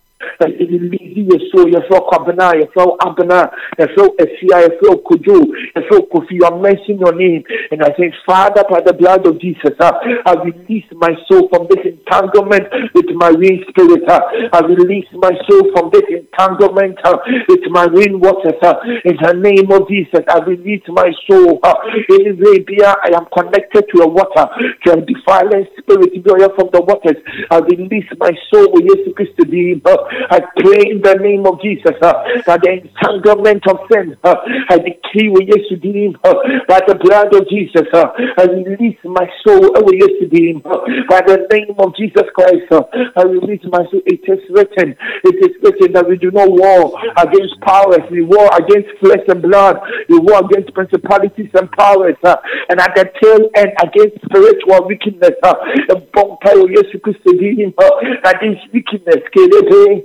Soul, Kwabena, your soul, Abena, your soul, Esia, Kojo, your soul, Kofi. You are mentioning your name, and I say, Father, by the blood of Jesus, uh, I release my soul from this entanglement with my marine spirit. Uh, I release my soul from this entanglement uh, with my marine waters. Uh, in the name of Jesus, I release my soul. Uh, in Arabia, I am connected to a water, to a defiling spirit from the waters. I release my soul Jesus Christ to be. Uh, I pray in the name of Jesus uh, that the entanglement of sin, uh, I decree with be. Uh, by the blood of Jesus, uh, I release my soul uh, to. Uh, by the name of Jesus Christ, uh, I release my soul. It is written, it is written that we do not war against powers, we war against flesh and blood, we war against principalities and powers, uh, and at the tail end against spiritual wickedness. Uh, the of Jesus Christ, uh, that this wickedness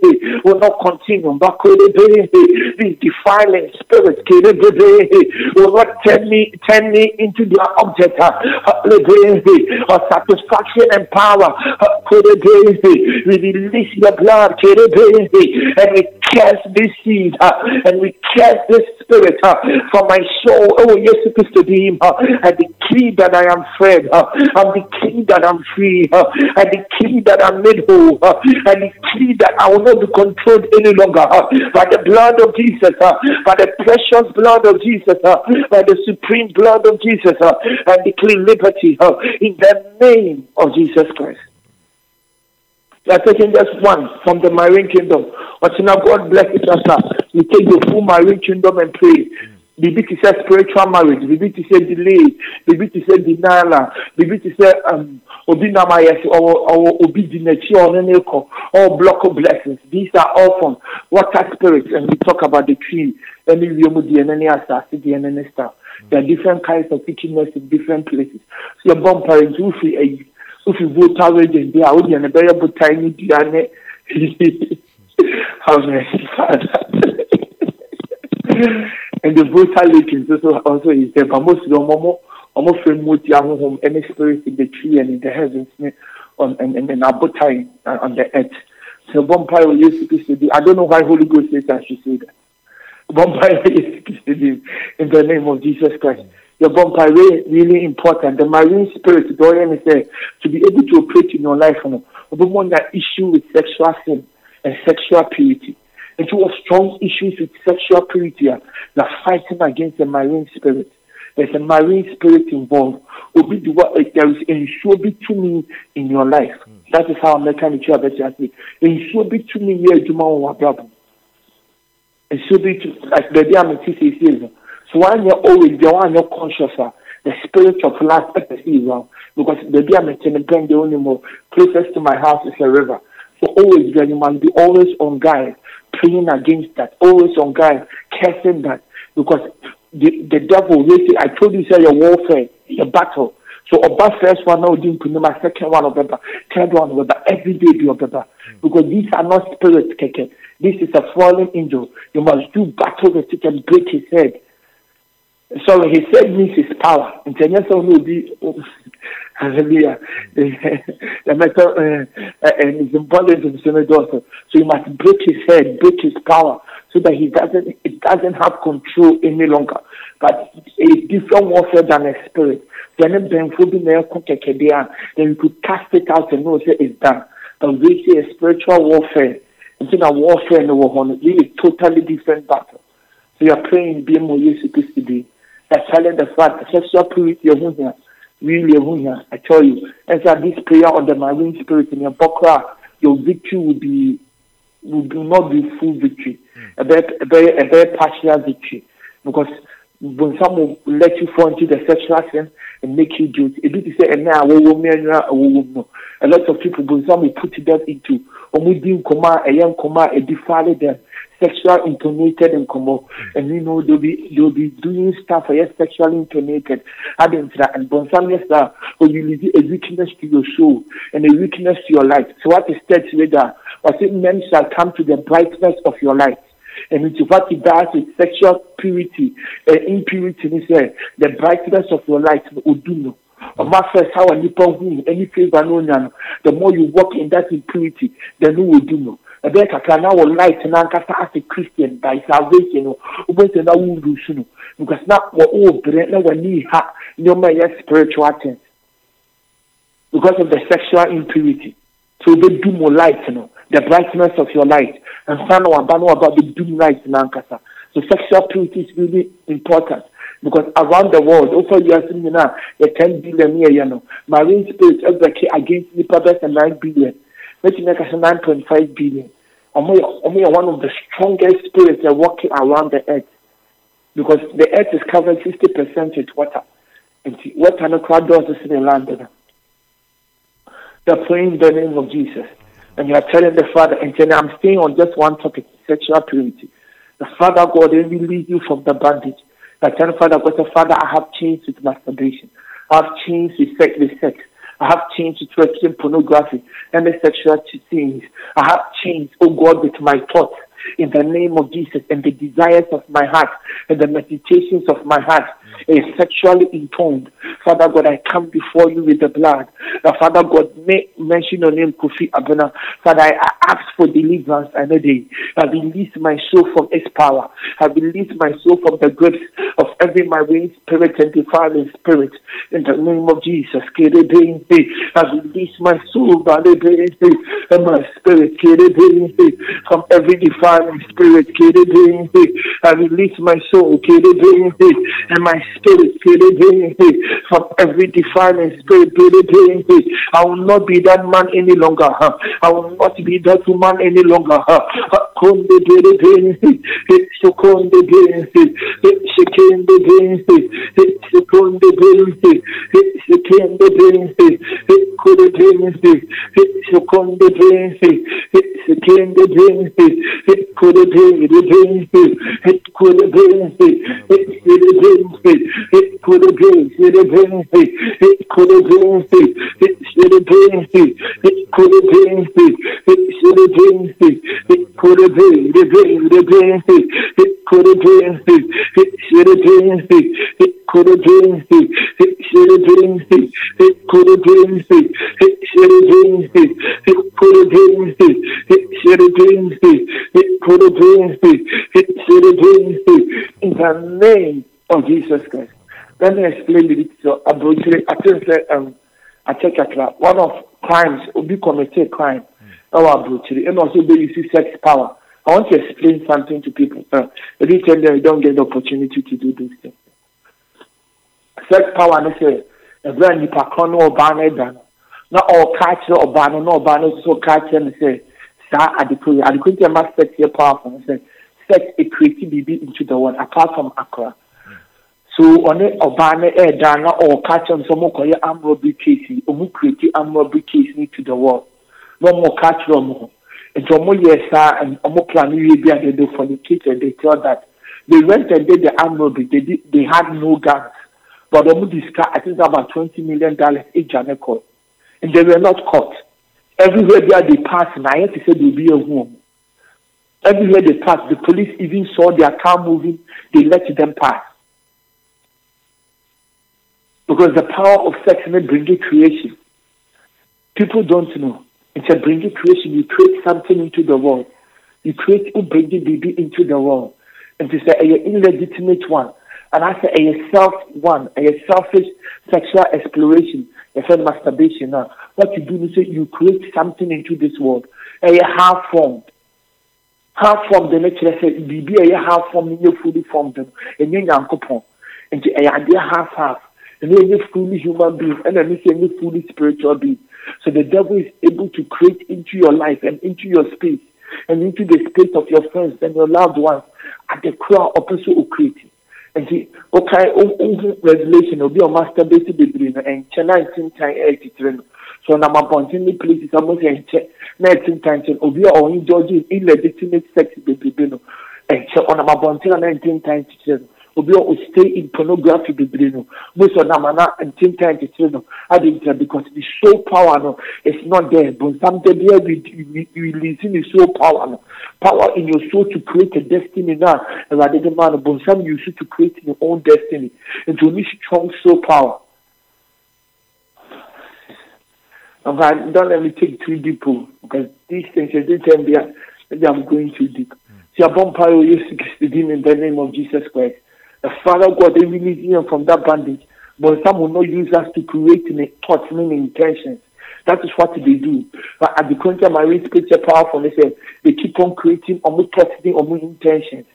<laughs> will not continue. These defiling spirits will not turn me turn me into their object of satisfaction and power. We release your blood and we cast this seed and we cast this spirit from my soul. Oh, yes, it is to. Uh, I decree that I am fed. I decree that I'm free. I decree that I'm made whole. I decree that I will not be controlled any longer by the blood of Jesus, by the precious blood of Jesus, by the supreme blood of Jesus. I decree liberty in the name of Jesus Christ. We are taking just one from the marine kingdom. But now God bless it us. We take the full marine kingdom and pray. Bibi to say spiritual marriage, bibi to say delay, bibi to say denial, bibi to say um obi na ma yes or or obi di n'akyi or ne ko all block blessings. These are all from water spirits, and we talk about the tree, any wiemu di and any asasi di and any stuff. There are different kinds of wickedness in different places. So your bomb parents who feel a if you vote already in there, would you and a better put tiny diane? How mercy, Father. <laughs> and the brutal leakings also also is there, but most of them are almost remote young home, any spirit in the tree and in the heavens on and and, and abotai uh, on the earth. So vampire will use to be. I don't know why Holy Ghost says I should say that. Vampire is <laughs> in the name of Jesus Christ. Your vampire really, really important. The marine spirit, Dorian is there to be able to operate in your life. Know, one that issue with sexual sin and sexual purity. And you have strong issues with sexual purity. Uh, You're fighting against the marine spirit. There's a marine spirit involved. Obi there is ensure to me in your life. That is how American nature better say. Ensure be to me here, Juma wa brabo. Ensure to like the day I'm teaching says. So when you're always there, when you're conscious, uh, the spirit of life is around. Because the day I'm a attending the only more closest to my house is a river. So always there, you must be always on guard, praying against that, always on guard, cursing that. Because the, the devil, they say, I told you, say your warfare, your battle. So Oba first one now didn't my second one of Oba, third one of Oba, every day be Oba. Hmm. Because these are not spirits, keke. This is a fallen angel. You must do battle with it and break his head. Sorry, he said means his power. And then yes, will be hallelujah. <laughs> The matter uh, and it's important to the also. So you must break his head, break his power, so that he doesn't it doesn't have control any longer. But a different warfare than a spirit. Then then you could cast it out and know say it's done. But we say a spiritual warfare. It's in a warfare in the war, really totally different battle. So you're praying, be more Jesus Christ to be. That's telling the fact that sexual purity of here. really ɛho hia i tell you. And so this prayer on the marine spirit in your bokra your victory will be will be not be full victory. Hmm. A very a very a very partial victory. Because bonsam will let you fall into the sexual sin and make you do it ebi ti sɛ ɛnɛ a wɔwɔ a no a lot of people bonsam will put them into wɔn di nkɔmɔ a ɛyɛ nkɔmɔ a ɛdi faale them sexual intonated nkɔmɔ and you know they'll be they'll be doing stuff ɛyɛ sexually intonated. Adi ntira and bonsam yɛ saa or you leave a weakness to your soul and a weakness to your life. So what is third later or say men shall come to the brightness of your light. And into what it does is sexual purity uh, impurity ni sɛ the brightness of your light no odu no ɔmo afɛ how a nipa hu any favour no onya no. The more you walk in that impurity the no odu no ɛbɛyɛ kakra na wɔ light n'ankasa as a christian by salvation no. Wobɛsɛ na wo lose no. Because na wɔ wɔ brɛ na w'ani ha nneɛma ɛyɛ spiritual things because of the sexual impurity. So wobɛdu mo light no. The brightness of your light. And san waba no waba bɛdu light n'ankasa so sexual purity is really important. Because around the world also wiase nyinaa yɛ ten billion ne yɛyɛ no marine spirit ɛbɛke against nipa bɛsɛ nine billion aka sɛ nine point five billion yɛ one of the strongest spirits that walking around the earth because the earth is covered sixty percent with water And water no kora dɔɔso si ne land no you're praying the name of Jesus and you are telling the Father, and saying, I'm staying on just one topic, sexual purity. The Father God will release you from the bondage. The Father God, the Father, I have changed with masturbation. I have changed with sex, with sex. I have changed with watching pornography and the sexual things. I have changed, oh God, with my thoughts in the name of Jesus and the desires of my heart and the meditations of my heart is sexually intoned. Father God, I come before you with the blood. Uh, Father God, may mention your name, Kofi Abena. Father, I, ask for deliverance another day. I release my soul from its power. I release my soul from the grips of every marine spirit and defiling spirit. In the name of Jesus. I release my soul, and my spirit, from every defiling spirit. I release my soul, and my spirit, from every defiling spirit. I will not be that man any longer. I will not be that woman any longer. It could have been. It been. It could have been. It should have been. It could have been. It should have been. It could have been. It been. It could have been. It should have been. It could have been. It should have been. It could have been. It should have been. It could have been. It should have been. It could have been. It should have been. In the name on Jesus Christ. Let me explain the detail. I think um, I a that one of crimes will be committed crime. Hmm. Oh, Our brutally and also they see sex power. I want to explain something to people. Uh, every time they don't get the opportunity to do this thing. Sex power, and say, a brand new pakron or banner done. Not all culture or banner, no banner, so catch and say, that adequate. Adequate, I must sex here powerful. Sex, it creates into the world apart from Accra so ɔne ɔbaa no ɛɛda na ɔɔka kyerɛ no sɛ ɔmokɔyɛ amrɔby case ɔmo kreti amrɔby case ni to the world. Na ɔmo ka kyerɛ ɔmo ho nti ɔmo yɛ saa ɔmo plan no wie bi a they fornicate and they tell that they went and did the amrɔby they did they had no guns. But ɔmo discuss I think about twenty million dollars egya ne kɔ and they were not caught. Everywhere bi a they pass na ayɛ te sɛ beebi ehu ɔmo everywhere they pass the police even saw their car moving they let them pass. Because the power of sex may bring you creation. People don't know. It's a bring you creation. You create something into the world. You create you bring the baby into the world. And to say illegitimate one. And I say a self one, a selfish sexual exploration, a friend masturbation. Now, what you do is you create something into this world. A half formed. Half formed the nature say baby a half formed in your fully formed. And you yanko nti ɛyɛ adeɛ half half ɛna ɛnyɛ fully human being ɛno nso ɛnyɛ fully spiritual being. So the devil is able to create into your life and into your space and into the space of your friends and your loved ones at the crowd ɔpɛ so ɔcreate nti ɔkae wohu um, um, revelation obi a ɔmasturbate bebree no ɛnkyɛ na ntintan ɛɛtitire eh, no. So ɔnam abɔnten ne places a mo sɛ nkyɛ na ɛtintan kyɛ no obi a ɔnye george illegitimate sex bebrebe no. Ɛnkyɛ ɔnam abɔnten a na ntintan titire no obi a ɔstay in pornography bebree no mo sɛ ɔnam a na ntintan titire no adi ntina because the soul power no is not there bonsam da bi a release ne soul power no power in your soul to create a destiny na awurade de ma no bonsam use it to create your own destiny nti oni strong soul power. Okay, don't let me take too deep oh, because these things I didn't tell me maybe I'm going too deep. See, I bump you Jesus Christ in the name of Jesus Christ. The Father God, they release you from that bondage, but some will not use us to create in thoughts, meaning intentions. That is what they do. But at the of my read scripture powerful, they say they keep on creating on thoughts, on intentions.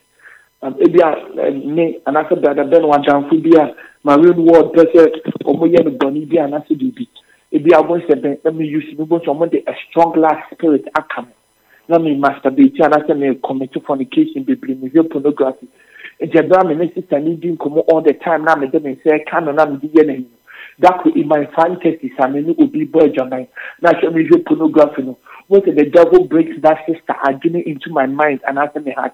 Um, uh, ebi uh, a me anaasɛ brada bɛn wadamfo bi a marine world pɛ sɛ ɔmo yɛ no bɔnne bi anaasɛ biribi ebi abɔ sɛ bɛn na mi use mi bɔ sɛ ɔmo de a strong glass spirit aka mi na mi masturbate anaasɛ mi commit fornication bebree mi hwɛ pornography ɛbɛrɛ mi ne sista ni di nkɔmɔ all the time na mi de mi nsa ɛka no na mi di yɛ n'anim could in my fantasy sa mi ne obi bɔ adwaman na ahwɛ mi hwɛ pornography no wɔn sɛ the devil breaks that sister adwene into my mind anaasɛ mi heart.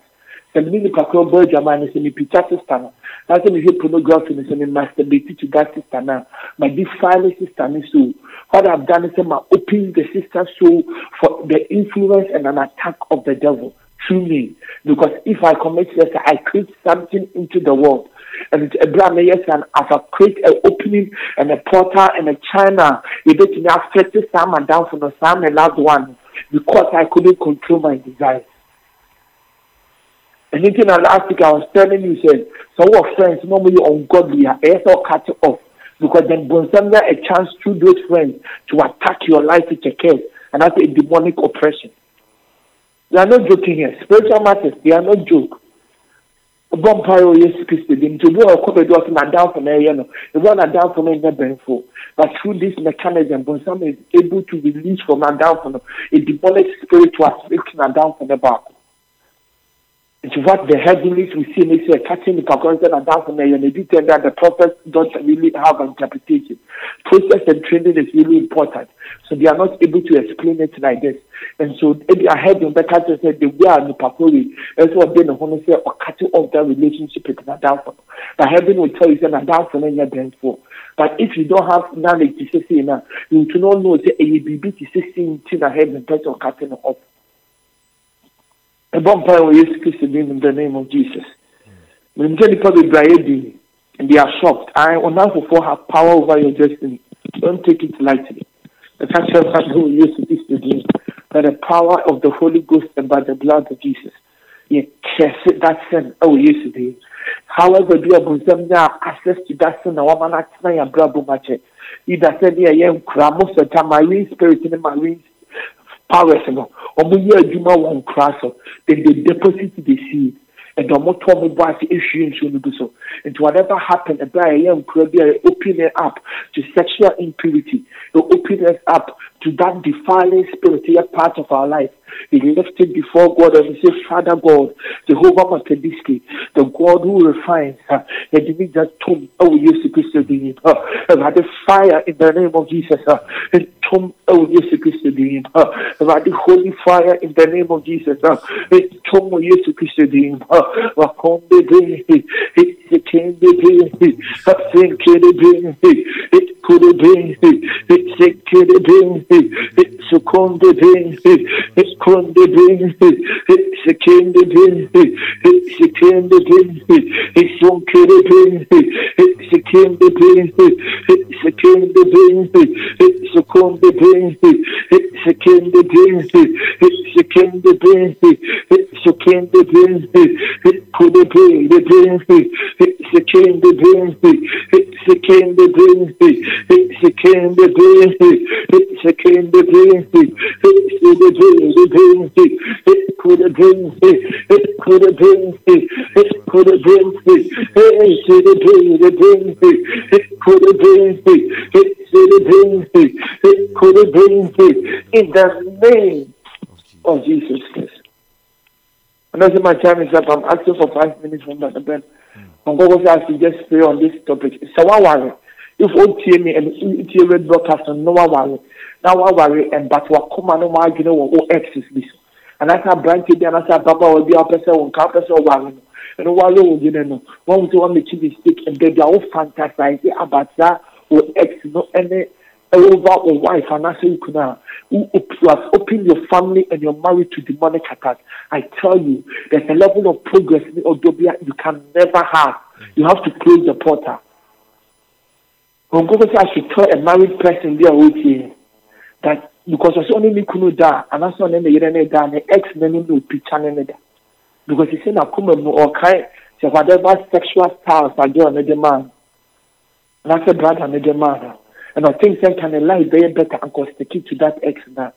Sɛ mi ne nipa koro bɔ no sɛ mi pita sister no na sɛ mi hwɛ pornography no sɛ mi masturbate to that sister na ma defile sister no so what I've done is I'm opening the sister's soul for the influence and an attack of the devil through me. Because if I commit suicide, I create something into the world. And Abraham, yes, and as I create an opening and a portal and a channel, it did me affect some and down from the some and last one because I couldn't control my desires. And anything last week I was telling you, said, some of friends, normally ungodly, I also cut off because then Bonsam get a chance through those friends to attack your life with a curse, and that's a demonic oppression. They are not joking here. Spiritual matters, they are not joke. Vampire oh, yes Christ dim to go a couple of na down from area no. The one na down from area beneful. But through this mechanism, Bonsam is able to release from na down from a demonic spirit to afflict na down from the back. It's what the heavenlies we see they say catching the calculation and from there and they tell that the prophets don't really have interpretation. Process and training is really important. So they are not able to explain it like this. And so maybe I heard them better to say the way and the papori as well been a honor say or cutting off that relationship with from. But heaven will tell you that down from your bent for. But if you don't have knowledge to say now, you do not know say a baby to say in heaven person cutting off. Ɛbɔ wɔ yesu kristo din in the name of jesus. Menkyɛ nipa bebree and they are shocked i ɔnanfofoɔ have power over your destiny. Don't take it lightly. Ɛka kyerɛ mpa sɛ wɔ yesu kristo din by the power of the holy ghost and by the blood of jesus yɛ kɛse that sin. Oh, Ɛwɔ yesu din however bi ɔbɔnsɛm nya access to that sin na wɔma no atena yɛ abrabɔ mu akyɛ either sɛ deɛ ɛyɛ nkura mo sɛ ta marine spirit ne marine powers no ɔmo yɛ adwuma wɔ nkura so then they deposit the seed and ɔmo to ɔmo bɔ ase ehwie nsuo no bi so. Nti whatever happen ɛbɛrɛ a ɛyɛ nkura bi a yɛ open it up to sexual impurity. Open it up to that defiling spirit yɛ part of our life. We lift it before God and we say Father God Jehovah Matadiski the God who refines yɛde ne gya tom ɛwɔ Yesu Kristo din mu ɛwurade fire in the name of Jesus tom ɛwɔ oh, Yesu Kristo din mu ɛwurade holy fire in the name of Jesus tom wɔ Yesu Kristo din mu wakɔn bebe sekin bebe senkere bebe kure bebe sekere bebe sukon bebe sekunde bebe sekende bebe sekende bebe sonkere bebe sekende bebe sekende bebe sekunde bebe sekende bebe sekende bebe sekende bebe kure bebe bebe sekende bebe sekende bebe sekende bebe bebe sekende bebe could have been me. It could have been me. It could have been me. It should have been me. It could have been me. It should have been me. It could have been me. In the name of Jesus Christ. And as my time is up, I'm asking for five minutes from Dr. Ben. Hmm. I'm going to ask you just pray on this topic. So? If you hear me and you hear red broadcast, no one worry. Now, what worry? And but what come on, my you know, what X is this. And I can branch it and I say, Papa will be a person, one car person, worry. And while you you know, one to one make mistake then they all fantasize about that or X, no, any over or wife, and I say you could who have opened your family and you're married to demonic attack. I tell you, there's a level of progress in Odobia you can never have. You have to close the portal. When God says I should tell a married person there okay that because it's only me kunu da and that's not any yere ne da and ex ne no no picture ne da. Because he said na kuma mu kai say whatever sexual styles are there on the man. And I said brother ne the man. And I think some can lie very better and go stick to that ex now.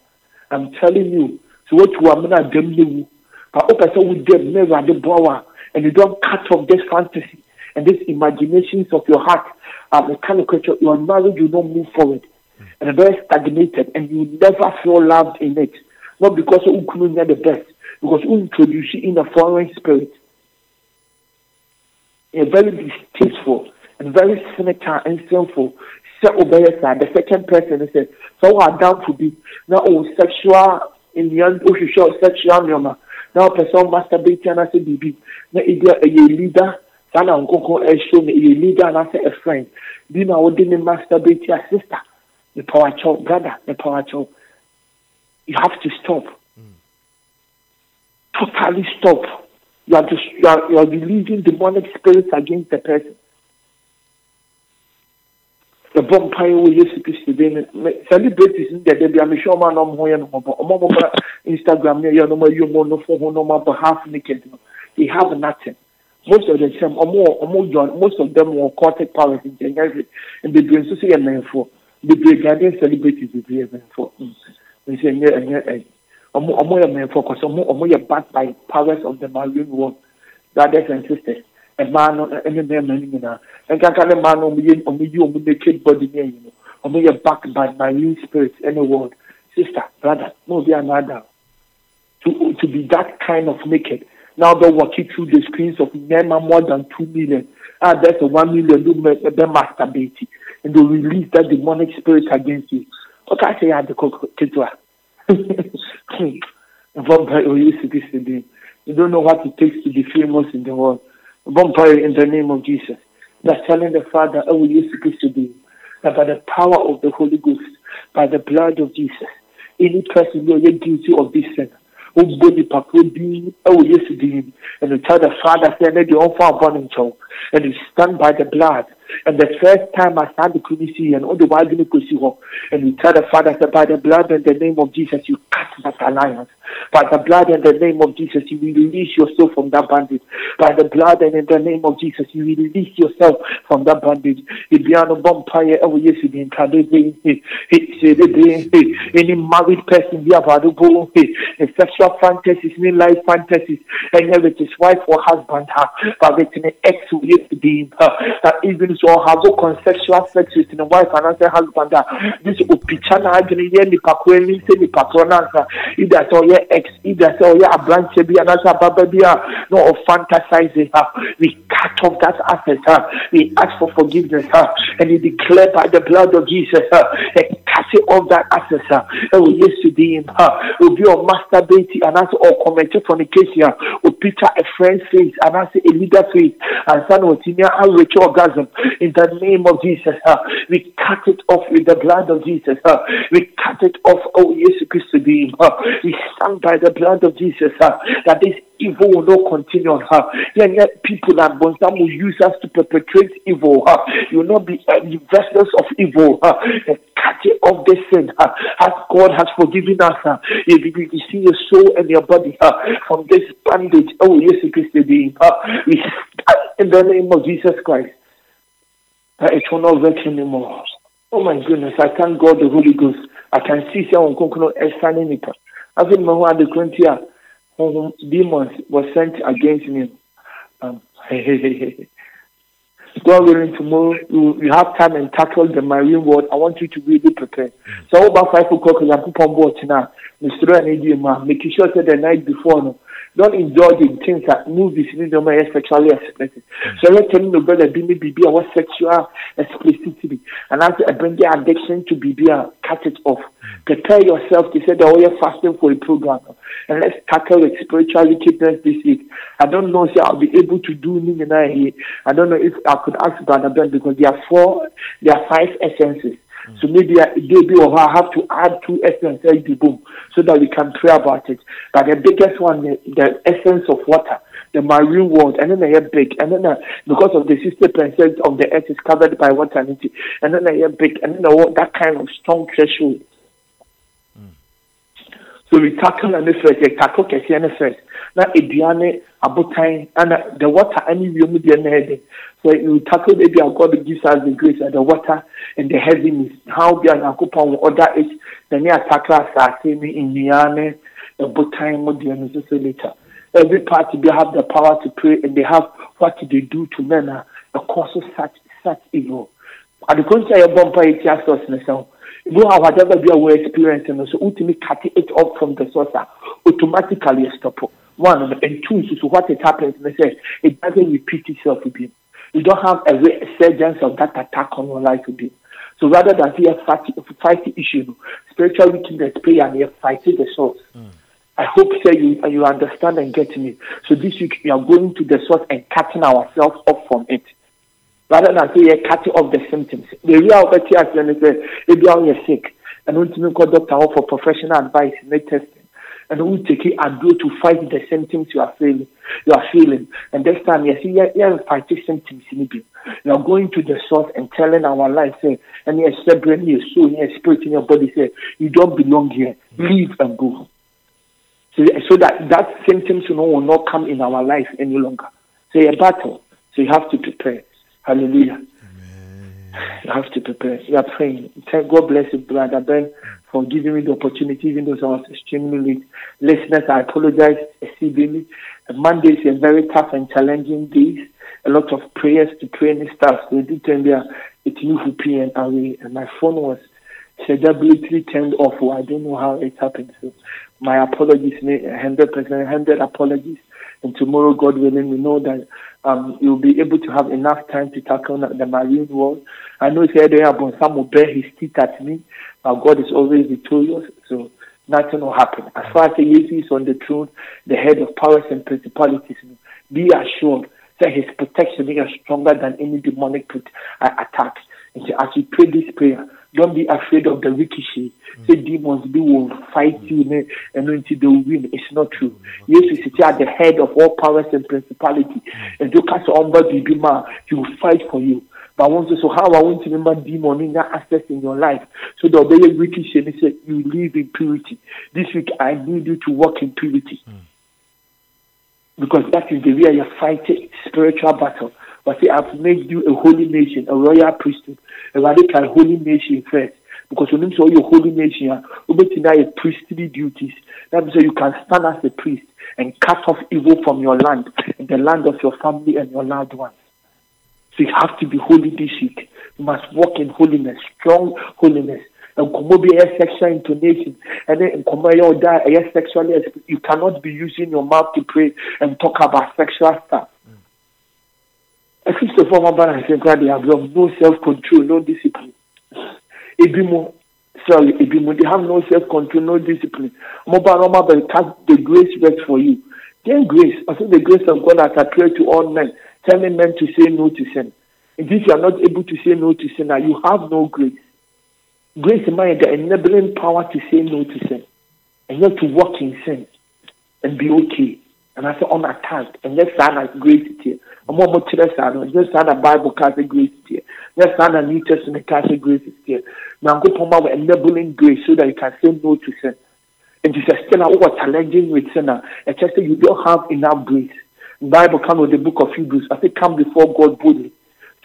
I'm telling you, so what you are not them new. But open so with them never the power and you don't cut off this fantasy and these imaginations of your heart. Um, the kind of culture you are married, you don't move forward. And very stagnated and you never feel loved in it. Not because you couldn't get the best, because you introduce you in a foreign spirit. A very distasteful and very cynical and sinful. Sɛ ɔbɛyɛ saa the second person sɛ sɛ wɔ adamfo bi na ɔwɔ sexual nnua wohwehwɛ sexual nneɛma na ɔpɛ sɛ ɔmasturbate anaasɛ biribi na ebi a ɛyɛ leader saa na nkoko ɛhyɛ no ɛyɛ leader anaasɛ a friend. Bi na wɔde ne masturbate a sister mepawakyɛw brother mepawakyɛw you have to stop. Mm. Totally stop. You are just you are, you are releasing demonic spirits against the person. Wɔ yesu kristo din no Me- celebrities oh, no deɛ da bia mehwɛ ɔma na ɔmo ho no mmɔbɔ ɔma mɔba instagram ne ɛyɛ no ɔma yi ɔmo no no half naked they have nothing. Most of the time ɔmo oh, wɔ- oh, ɔmo join most of them wɔ cultic powers ɛnyɛ hwee and bebree nso so yɛ mmɛnfoɔ bebree ghanaian celebrities bebree yɛ mmɛnfoɔ Mm. nti ɛnyɛ ɛnyɛ ɛyi ɔmo ɔmo yɛ mmɛnfoɔ kɔsɛ ɔmo ɔmo yɛ backed by powers of the marine world brothers and sisters mmaa no ɛne mmarima no nyinaa nkaka ne mmaa no ɔmo yɛ ɔmo yi ɔmo naked body ne ɛyi no ɔmo yɛ backed by marine spirits ɛne world sister brother no obi anada to to be that kind of naked. Now they're walking through the screens of mmarima more than two million. Ah that's a one million no mɛ ɛbɛ masturbate and they release that demonic spirit against you sɛ kɔkɔ ketewa vampire oh, or yesu kristo din you don't know what it takes to be famous in the world vampire in the name of Jesus. That's telling the Father, oh, yes, Christ be. That by the power of the Holy Ghost, by the blood of Jesus, any person who is guilty of this sin, body papa be, oh, yes, be. And you tell the Father, say, your own father born in. And you stand by the blood. And the first time I stand the Kunisi and all the while her. And we tell the Father, say, by the blood and the name of Jesus, you cut that alliance. By the blood and the name of Jesus, you will release yourself from that bondage. By the blood and in the name of Jesus, you will release yourself from that bondage. Ibiano bompire ever oh, yes in any married person be available, sexual fantasies, any life fantasies, and with his wife or husband, but with an ex who used to be that even so have a consensual sex with a wife and husband. This ye ni pakweni se ni patronansa, either so ye ex, either so ye a branch be another baba be no oh, of fantasizing her. We cut off that asset, her. We ask for forgiveness, her, and we declare by the blood of Jesus, her, that asset, her. And we used to be on masturbating and also or committed fornication, or picture a friend's face and also a leader face, of Tinia and Rachel orgasm. In the name of Jesus, we cut it off with the blood of Jesus, we cut it off, oh yes, Christ to be, her. we stand by the blood of Jesus, her, that this evil will not continue on her. Yet, yet people and Bonsam will use us to perpetrate evil. You will not be uh, the vessels of evil. And cut it off this sin. Huh? As God has forgiven us. Huh? You, you, you see your soul and your body huh? from this bondage. Oh, yes, Christ, being. Huh? We stand in the name of Jesus Christ. That it will not work anymore. Oh my goodness, I thank God the Holy Ghost. I can see someone conclude a signing it. I think my the twenty honhom demons were sent against me. Um, <laughs> God willing, tomorrow you, you have time and tackle the marine world. I want you to really prepare. So about five o'clock, I'm on board now. Mr. and making sure that the night before, no, don't indulge in things that movies need to make sexually explicit. So you're telling your brother, be me BB, was sexual explicitity. And as I bring the addiction to BB, cut it off. Prepare yourself to say that oh, you're fasting for a program. And let's tackle it spiritual wickedness this week. I don't know if I'll be able to do here. I don't know if I could ask Brother Ben because there are four, there are five essences. So maybe I, maybe or I have to add two essences to boom so that we can pray about it. But the biggest one, the, the essence of water, the marine world, and then they are big, and then uh, because of the sixty percent of the earth is covered by water, and then they are big, and then the, that kind of strong threshold. So we tackle and first, we tackle kɛseɛ no first. Na aduane abotan and the water any wiem deɛ na ɛde. So you tackle maybe how God gives us the grace and the water and the heaviness. How be an akopɔn will order it. Then you tackle asase ne nnua ne abotan mu deɛ no so so later. Every party they have the power to pray and they have what they do to men uh, cause such such evil. adekunti a yɛbɔ mpa yɛ ti asɔs ne sɛn know whatever be our experience no so ultimately cut it off from the source ah, automatically stop one and two so, what it happens they eh, say it doesn't repeat itself again. You don't have a resurgence of that attack on your life again. So rather than see a fight fight the issue spiritual wickedness prayer and you fight the source. Hmm. I hope say you you understand and get me. So this week we are going to the source and cutting ourselves off from it. Rather than say you're cutting off the symptoms. The real better as when they say if you're sick and want to call doctor for professional advice and testing. And we take it and do to fight the symptoms you are feeling. You are feeling, and this time you see you're, you're fighting symptoms in it. You are going to the source and telling our life, say, and you're separating your soul, your spirit in your body, say, you don't belong here. Leave and go. So, so that that symptoms you know will not come in our life any longer. So a battle. So you have to prepare. Hallelujah. You have to prepare. You are praying. Thank God bless you, brother Ben, for giving me the opportunity, even though I was extremely late. Listeners, I apologize exceedingly. Mondays are very tough and challenging days. A lot of prayers to pray and stuff. So did tell me it's new for P and away, and my phone was sedability turned off. I don't know how it happened. So my apologies, hundred percent, hundred apologies. And tomorrow, God willing, we know that um, you'll be able to have enough time to tackle the marine world. I know said there but some will bear his teeth at me, but God is always victorious, so nothing will happen. As far as Jesus is on the throne, the head of powers and principalities, be assured that his protection is stronger than any demonic uh, attack. And as you pray this prayer, don't be afraid of the ricochet. Mm. Say demons they will fight you ne- and until they will win. It's not true. Jesus is at the head of all powers and principalities. Mm. And you cast on baby man, he will fight for you. But I want to so how I want to remember demon in that aspect in your life. So the obey ricochet and he said you live in purity. This week I need you to walk in purity mm. because that is the way you fight a spiritual battle. But say, I've made you a holy nation, a royal priesthood, a radical holy nation first. Because when you say oh, you're holy nation, you your priestly duties. That means you can stand as a priest and cut off evil from your land and the land of your family and your loved ones. So you have to be holy this week. You must walk in holiness, strong holiness. nkɔmmɔ bi ɛyɛ sexual intonation nkɔmmɔ ɛyɛ ɔda ɛyɛ sexually you cannot be using your mouth to pray and talk about sexual stuff akristofoɔ ma ba na nsɛm koraa de absorb no self control no discipline. Ebi mu sorry ebi mu they have no self control no discipline. Ɔmo abɛ cast the grace works for you. Then grace I think the grace of God has appeared to all men telling men to say no to sin. And if you are not able to say no to sin you have no grace. Grace in mind the enabling power to say no to sin and not to walk in sin and be okay. And I say unattacked and saa na grace tie a ɔmo kyerɛ saa no yes saa na bible ka sɛ grace tie yes saa na new testament ka sɛ grace tie nyankopɔn ma wɔ enabling grace so that you can say no to sin. And it's still a wɔ challenging with sin. A ɛkyɛ sɛ you don't have enough grace. Bible come with the book of hebrews. I say come before god boldly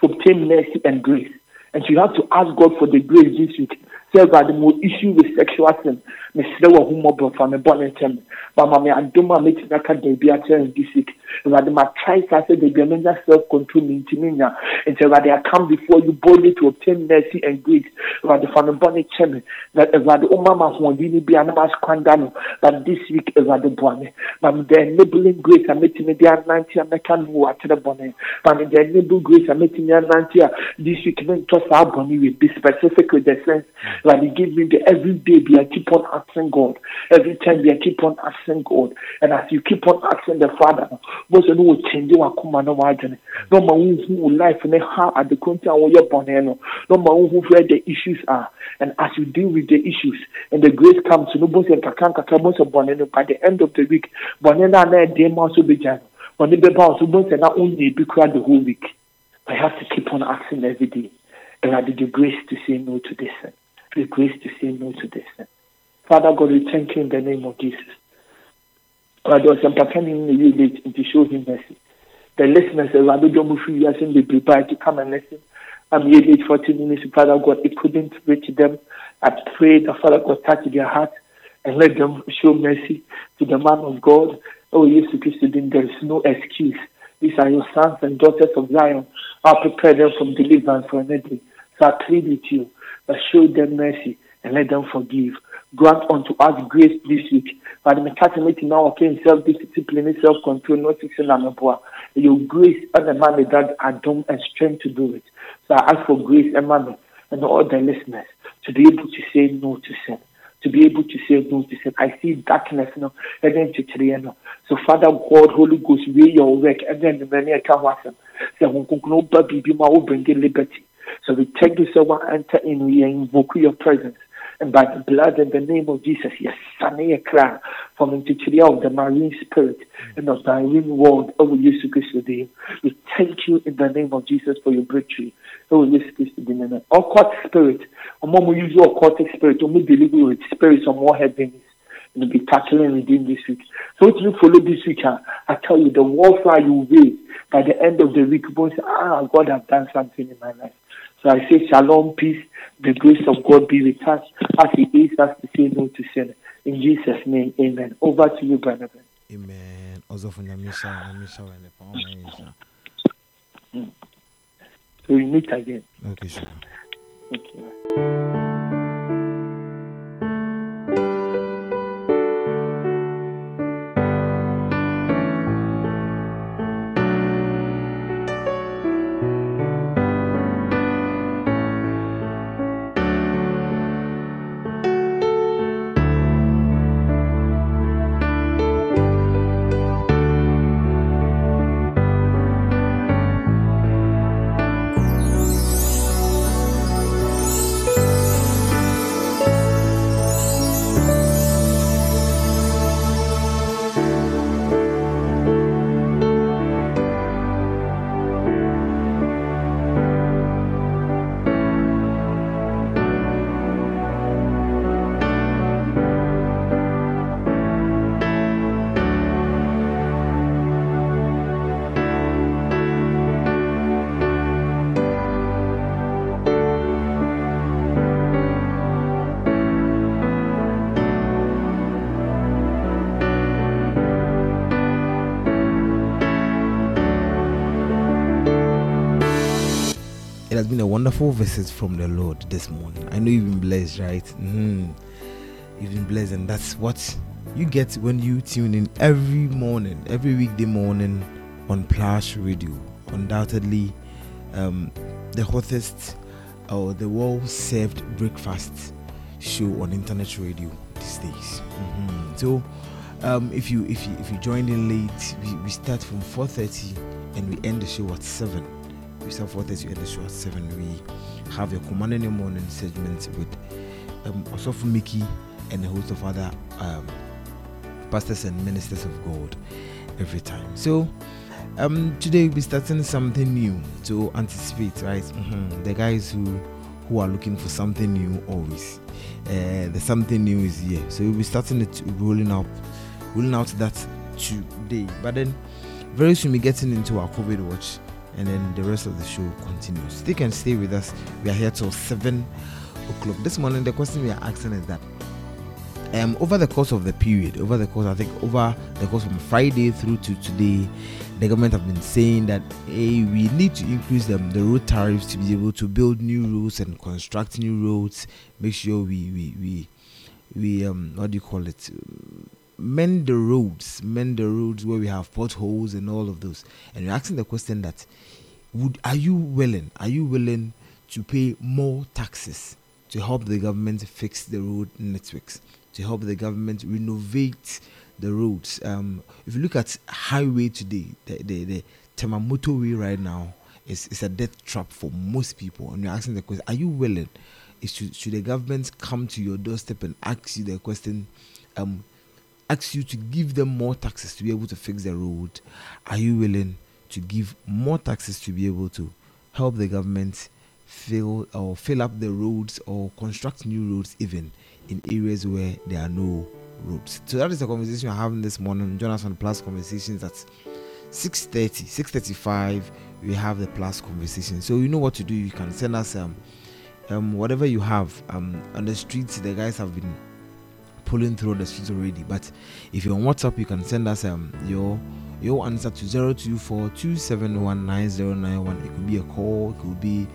to obtain mercy and grace. And you have to ask God for the grace this week. sɛ awurade mo issue with sexual sin mesrɛ wɔ ho mmɔbɔ fa me bɔne nkyɛ me bama me adom a mɛtumi aka daabi akyerɛ this week awurade matrae saa sɛ daabi a mɛnya self control me ntimi nya nti awurade I come before you boldly to obtain mercy and grace. Awurade fa me bɔne kyɛ me na awurade woma ma ahoɔden no bi a na maskwanda no but this week awurade boa me ma me the enabling grace a mɛtumi de anante a mɛka no wɔ akyerɛ bɔne ma me the enable grace a mɛtumi anante a this week mentɔ saa bɔne wie be specific with the sense. Awurade give me the every day be I keep on asking God. Every time be I keep on asking God and as you keep on asking the Father most of will change wakoma no wadwene na ɔma wohu wo life ne ha adekonti a woyɛ bɔne no na ɔma wohu where the issues are. And as you deal with the issues and the grace comes to no both nkakra nkakra both bɔne no by the end of the week bɔne no a ma so no bɔne bɛba wo so both na wonyɛ bi kora the whole week. I have to keep on asking every day. And I did the grace to say no to this the grace to say no to this. sin Father God we thank you in the name of Jesus Awurade ɔsɛ mpaka ne yɛ late to show him mercy. The listeners, Awurade dɔm mo free us in the prepare to come and listen. I'm here late 40 minutes, Father God. It couldn't reach them. I pray that Father God touch their heart and let them show mercy to the man of God. Oh, yes, Christ, there is no excuse. These are your sons and daughters of Zion. I'll prepare them from deliverance for anything. So I plead with you that show them mercy and let them forgive. Grant unto us grace this week. But the catchment now okay self discipline, self control, not fixing and Your grace and the man that adom and strength to do it. So I ask for grace and money and all the listeners to be able to say no to sin. To be able to say no to sin. I see darkness now, and then to no. So Father God, Holy Ghost, we your work, and then the many account was them. So when conclude baby be my bring liberty. So we take this over, enter in, we invoke your presence. By the blood and the name of Jesus, yes, cry from into of the marine spirit and of the marine world over Jesus Christ. We thank you in the name of Jesus for your breakthrough. Oh, Jesus Christ today. Occult spirit, or more usual occultic spirit, or deliver with spirits or more heaviness. And be tackling and redeemed this week. So what you follow this week, huh? I tell you, the warfare you will wage by the end of the week, you will say, ah, God have done something in my life. So I say, Shalom, peace, the grace of God be with us as He aids us to say no to sin. In Jesus' name, amen. Over to you, Brother. Amen. Also from Yamisha, Yamisha, and the power Yamisha. So we meet again. Okay, sure. Okay. It has been a wonderful visit from the Lord this morning. I know you've been blessed, right? hmm You've been blessed, and that's what you get when you tune in every morning, every weekday morning on Plus Radio. Undoubtedly, um, the hottest or the well served breakfast show on internet radio these days. Mhm. So, um, if you if you if you joined in late, we, we start from 4:30 and we end the show at seven. We start 4:30, we end the show at seven. We have a command in the morning segment with um, Osofu Mickey and a host of other um, pastors and ministers of God every time. So um, today we'll be starting something new to anticipate, right? Mhm. The guys who who are looking for something new always. Uh, the something new is here, so we'll be starting it rolling out, rolling out that today. But then very soon we're getting into our COVID watch, and then the rest of the show continues. They can stay with us. We are here till seven o'clock. This morning, the question we are asking is that um, over the course of the period, over the course, I think over the course from Friday through to today, the government have been saying that hey, we need to increase them the road tariffs to be able to build new roads and construct new roads. Make sure we we we we um what do you call it? Mend the roads, mend the roads where we have potholes and all of those. And you're asking the question that would are you willing? Are you willing to pay more taxes to help the government fix the road networks? to help the government renovate the roads. Um, if you look at highway today, the the, the Tema Motorway right now is, is a death trap for most people. And you're asking the question, are you willing? Should, should the government come to your doorstep and ask you the question, um, ask you to give them more taxes to be able to fix the road? Are you willing to give more taxes to be able to help the government fill or fill up the roads or construct new roads even in areas where there are no roads. So that is the conversation we're having this morning. Join us on Plus Conversations at 6.30, 6.35 we have the Plus Conversation. So you know what to do. You can send us um, um whatever you have um on the streets. The guys have been pulling through the streets already. But if you're on WhatsApp, you can send us um your your answer to 024 2719091. It could be a call, it could be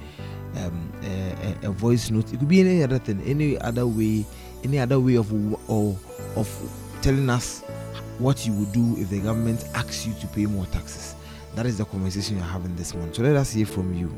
um, a, a, a voice note. It could be any other thing, any other way, any other way of or of telling us what you would do if the government asks you to pay more taxes. That is the conversation you're having this month. So let us hear from you.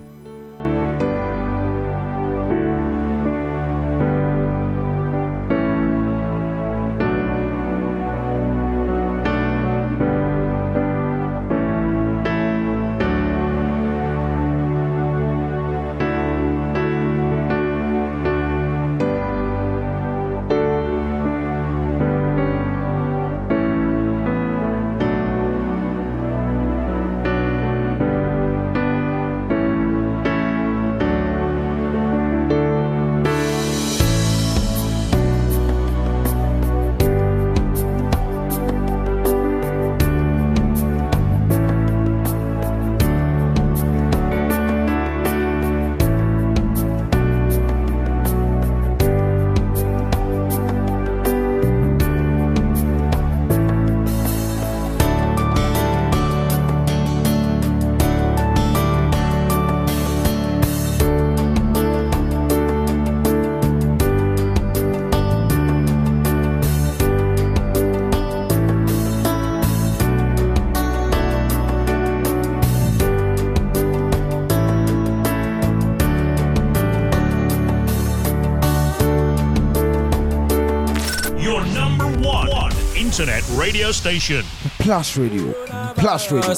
Station. Plus Radio. Plus Radio.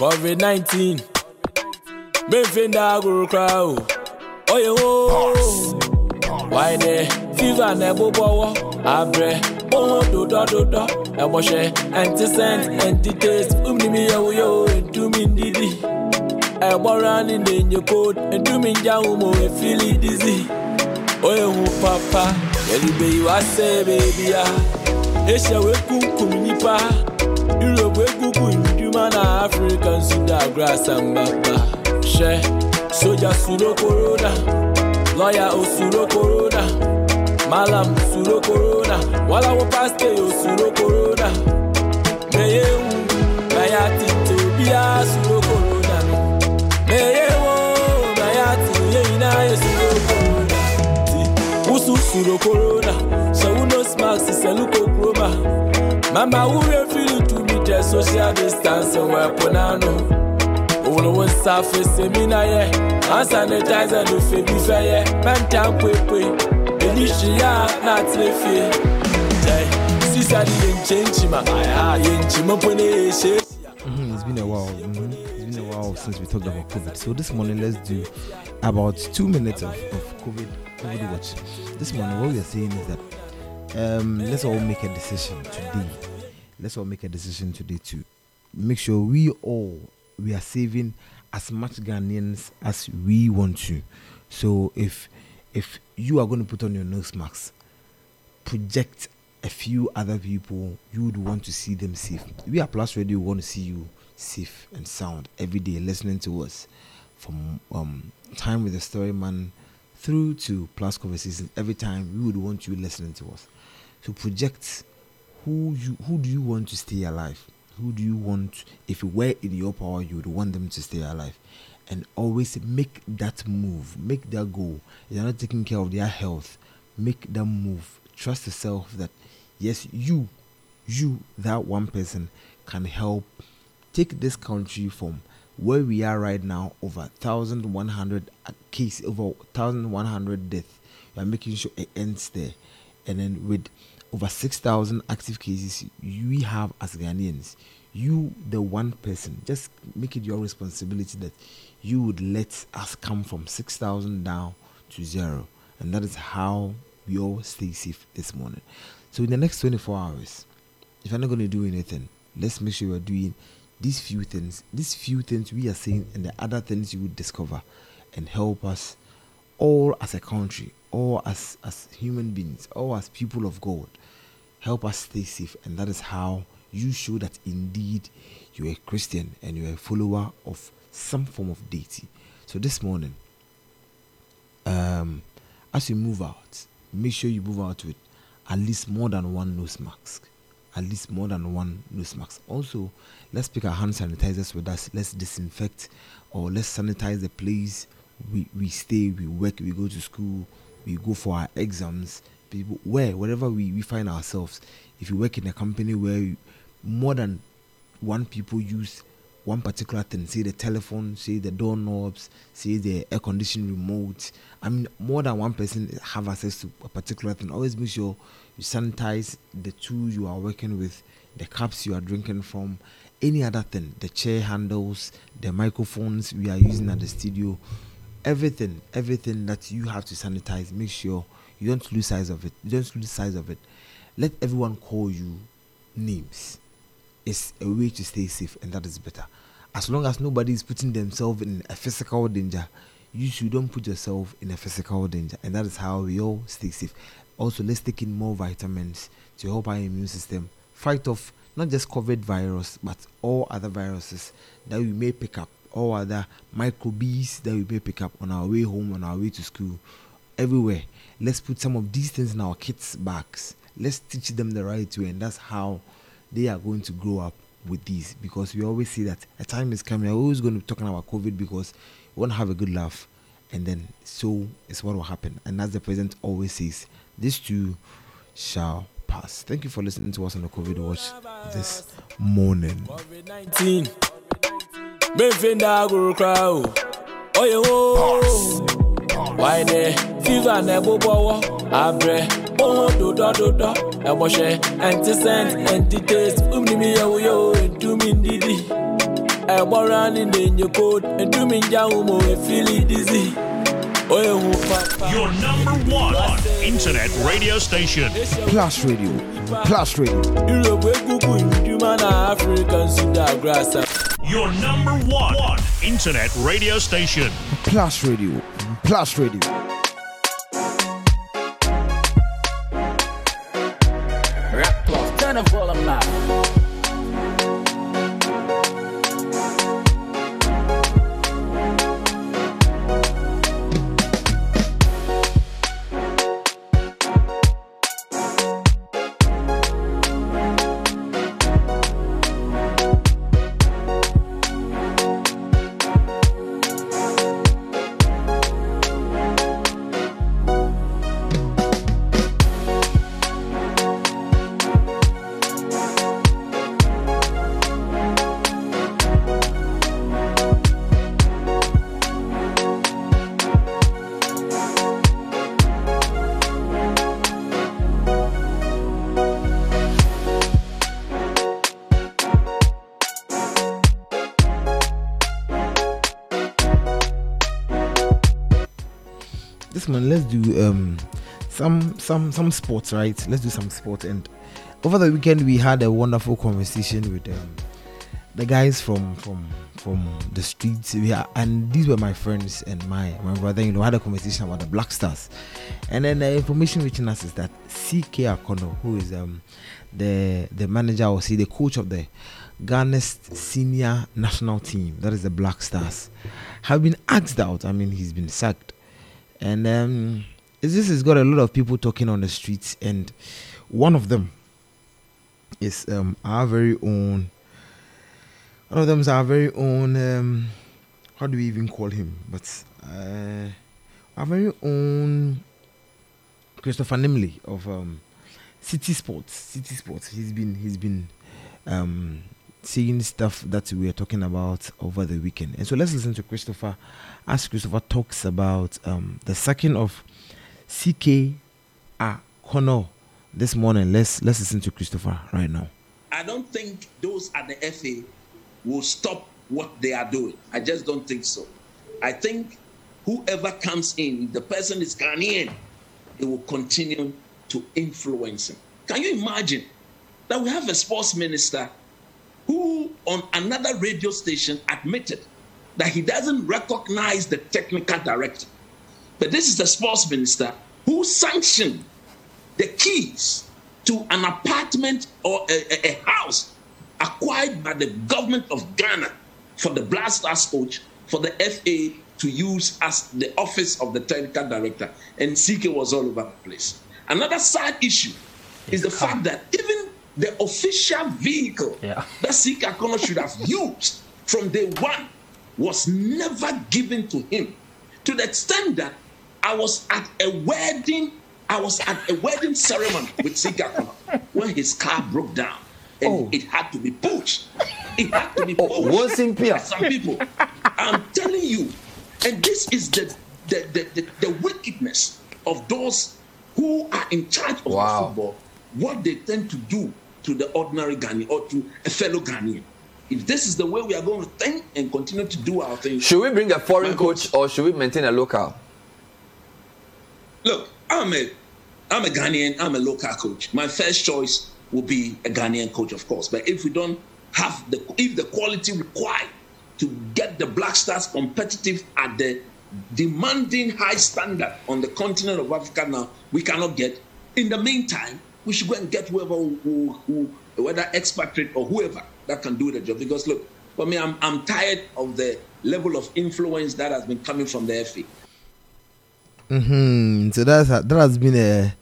COVID 19. Benfinda Guru Crow. Oye wo. Why ne? Fever ne bobo. Abre. Oh, oh, do do do do. Eboshe. Anti scent, anti taste. Umni mi yo oh, yo. Oh. Do me didi. Ebora ni denye code. Do me jaumo. E feel it dizzy. Oye hu papa. Yelibe you a say baby ya. asia wee kukum nnipa europe wee kukum nduma na afrịka nsuda grasa mgbagba hwɛ soja suro korona lɔya osuro korona malam suro korona walawo paste osuro korona meye wu maya tete obiara suro korona no meye wo maya tete yeyi na korona e ti wusu suro korona. Knows max is a look chroma. Mama, who refuse to meet the social distance and weapon? I know. All one surface seminar, yeah. And sanitizer, no baby fair, man, can't quick, quick. Initial, not if Sister, didn't change my eye, ain't you, Mhm, It's been a while. mhm. It's been a while since we talked about COVID. So this morning, let's do about two minutes of, of COVID COVID watch. This morning, what we are saying is that um, let's all make a decision today. Let's all make a decision today to make sure we all we are saving as much Ghanaians as we want to. So if if you are going to put on your nose mask, project a few other people you would want to see them safe. We at Plus Radio want to see you safe and sound every day, listening to us from um, time with the story man through to Plus Conversations every time we would want you listening to us. So project who you who do you want to stay alive? Who do you want if it were in your power you would want them to stay alive? And always make that move, make that goal. You're not taking care of their health. Make that move. Trust yourself that yes, you, you, that one person can help take this country from where we are right now over 1100 case over 1100 deaths you are making sure it ends there and then with over 6000 active cases we have as ghanaians you the one person just make it your responsibility that you would let us come from 6000 down to zero. And that is how we all stay safe this morning. So in the next 24 hours if you're not going to do anything let's make sure we're doing these few things. These few things we are saying and the other things you will discover and help us all as a country all as as human beings all as people of god help us stay safe and that is how you show that indeed you're a christian and you're a follower of some form of deity so this morning um as you move out make sure you move out with at least more than one nose mask at least more than one nose mask. Also, let's pick our hand sanitizers with us. Let's disinfect or let's sanitize the place we, we stay, we work, we go to school, we go for our exams. People, where, wherever we, we find ourselves, if you work in a company where you- more than one people use one particular thing, say the telephone, say the doorknobs, say the air conditioning remote. I mean, more than one person have access to a particular thing. Always make sure you sanitize the tool you are working with, the cups you are drinking from, any other thing, the chair handles, the microphones we are using at the studio, everything, everything that you have to sanitize. Make sure you don't lose sight of it. You don't lose sight of it. Let everyone call you names it's a way to stay safe, and that is better. As long as nobody is putting themselves in a physical danger, you should don't put yourself in a physical danger, and that is how we all stay safe. Also, let's take in more vitamins to help our immune system fight off not just COVID virus, but all other viruses that we may pick up, all other microbes that we may pick up on our way home, on our way to school, everywhere. Let's put some of these things in our kids' bags. Let's teach them the right way, and that's how they are going to grow up with these. Because we always see that a time is coming. We're always going to be talking about COVID because we want to have a good laugh, and then so is what will happen. And as the president always says, this too shall pass. Thank you for listening to us on the COVID Watch this morning. 19 memfenda agoro kra o. Oye wo why ne fever na ɛbobɔwɔ abrɛ ohun dodɔdodɔ ɛbɔhyɛ ɛnti scent ɛnti taste. Umnimi yɛwoyɛ o ntumi ndidi ɛbɔra ne nenye cold ntumi ngyaho mo efili dizzy. Oye hu papa Your number one internet radio station. Plus Radio, Plus Radio. Europe egugu nduma Your number one internet radio station. Plus Radio, Plus Radio. Do um some some some sports right? Let's do some sport and over the weekend we had a wonderful conversation with um the guys from from from the streets. Are, and these were my friends and my my brother you know had a conversation about the black stars. And then the information reaching us is that ck Akonnor who is um the the manager or say the coach of the Ghana's senior national team that is the black stars have been asked out. I mean he's been sacked and um, this has got a lot of people talking on the streets, and one of them is um, our very own. One of them is our very own. Um, how do we even call him? But uh, our very own Christopher Nimley of um, City Sports. City Sports. He's been he's been um, seeing stuff that we were talking about over the weekend. And so let's listen to Christopher as Christopher talks about um, the sacking of CK Akonnor this morning. Let's let's listen to Christopher right now. I don't think those at the FA will stop what they are doing. I just don't think so. I think whoever comes in, the person is Ghanaian, they will continue to influence him. Can you imagine that we have a sports minister who, on another radio station, admitted that he doesn't recognize the technical director? But this is the sports minister who sanctioned the keys to an apartment or a, a- house acquired by the government of Ghana for the Black Stars coach for the FA to use as the office of the technical director. And CK was all over the place. Another sad issue is the fact that even the official vehicle that CK Akonnor should have used from day one was never given to him to the extent that I was at a wedding. I was at a wedding ceremony with CK <laughs> when his car broke down and it had to be pushed. It had to be pushed. by Some people. I'm telling you, and this is the the, the, the, the wickedness of those who are in charge of the football. What they tend to do to the ordinary Ghanaian or to a fellow Ghanaian. If this is the way we are going to think and continue to do our thing, Should we bring a foreign coach or should we maintain a local? Look, I'm a I'm a Ghanaian, I'm a local coach. My first choice will be a Ghanaian coach, of course. But if we don't have the if the quality required to get the Black Stars competitive at the demanding high standard on the continent of Africa now, we cannot get. In the meantime, we should go and get whoever who, who, who whether expatriate or whoever that can do the job. Because look, for me, I'm I'm tired of the level of influence that has been coming from the FA. hmm So that's that has been a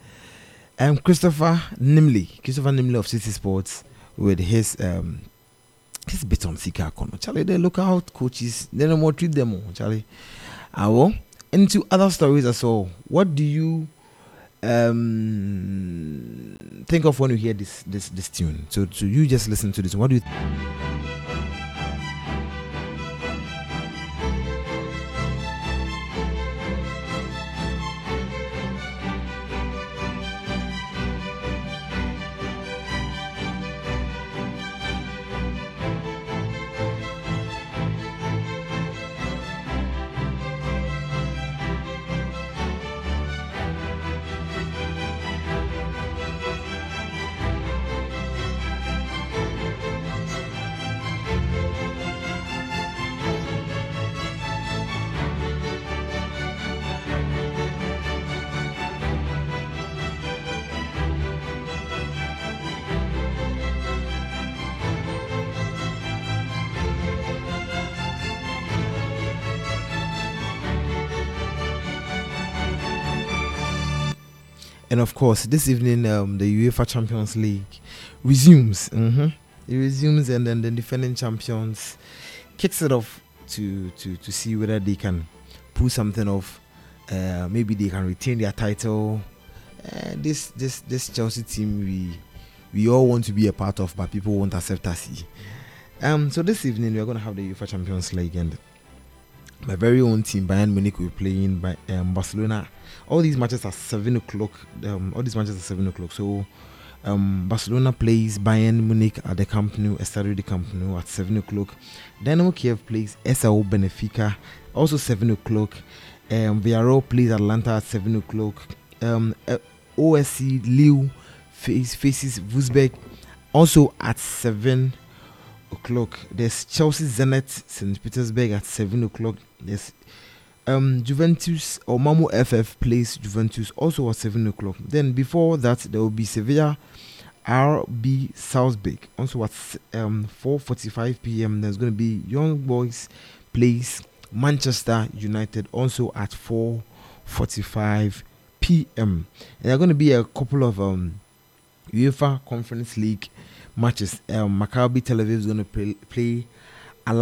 um Christopher Nimley, Christopher Nimley of City Sports with his um his bit on CK Akonnor. Charlie, they look out coaches, they no more treat them Charlie. Awo. Into other stories as well. What do you um think of when you hear this this this tune? So so you just listen to this. What do you And course, this evening, um, the UEFA Champions League resumes. hmm It resumes, and then the defending champions kicks it off to to to see whether they can pull something off. Uh, maybe they can retain their title. Uh, this this this Chelsea team, we we all want to be a part of, but people won't accept us. Um, so this evening we are going to have the UEFA Champions League, and my very own team, Bayern Munich, will be playing by um, Barcelona. All these matches are seven o'clock. Um, all these matches are seven o'clock. So um, Barcelona plays Bayern Munich at the Camp Nou, Estadio de Camp Nou at seven o'clock. Dynamo Kiev plays SAO Benfica, also seven o'clock. Um, Villarreal plays Atalanta at seven o'clock. Um, uh, OSC Lille face, faces Wolfsburg, also at seven o'clock. There's Chelsea Zenit St. Petersburg at seven o'clock. There's um, Juventus or Malmö FF plays Juventus also at seven o'clock. Then before that there will be Sevilla RB Salzburg also at um 4:45 p.m. There's going to be Young Boys plays Manchester United also at 4:45 p.m. And there are going to be a couple of um, UEFA Conference League matches. Um, Maccabi Tel Aviv is going to play, play uh,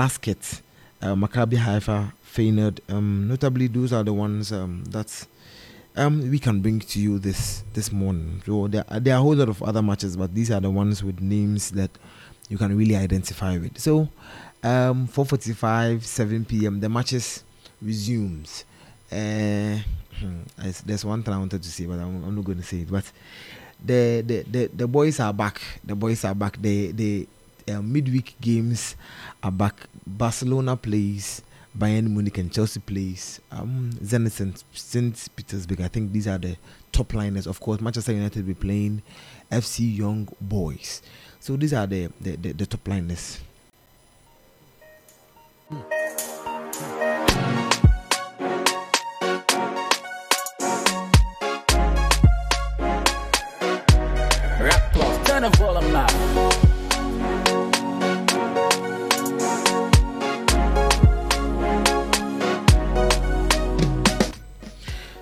Maccabi Haifa, Um, notably, those are the ones um, that um, we can bring to you this this morning. So there, are- there are a whole lot of other matches, but these are the ones with names that you can really identify with. So, um, 4:45, 7 p.m. The matches resumes. Uh, <clears throat> there's- there's one thing I wanted to say, but I'm, I'm not going to say it. But the, the the the boys are back. The boys are back. The the uh, midweek games are back. Barcelona plays. Bayern Munich and Chelsea plays. Um, Zenit and St. Petersburg. I think these are the top liners. Of course, Manchester United will be playing FC Young Boys. So these are the the, the, the top liners.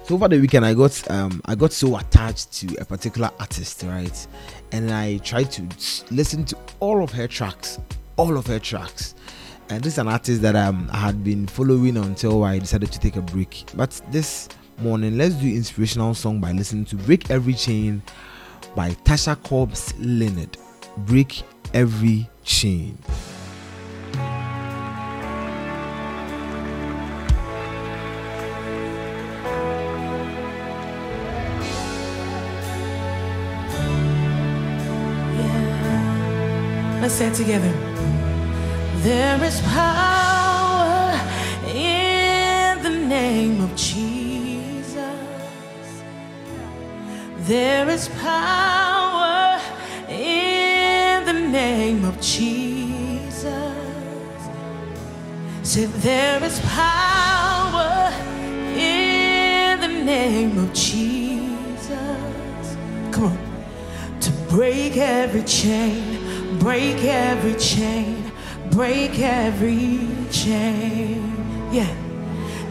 So over the weekend, I got um I got so attached to a particular artist, right? And I tried to listen to all of her tracks, all of her tracks. And this is an artist that um, I had been following until I decided to take a break. But this morning, let's do inspirational song by listening to "Break Every Chain" by Tasha Cobbs Leonard. Break every chain. Let's say it together. There is power in the name of Jesus. There is power in the name of Jesus. Say, there is power in the name of Jesus. Come on to break every chain, break every chain, break every chain. Yeah,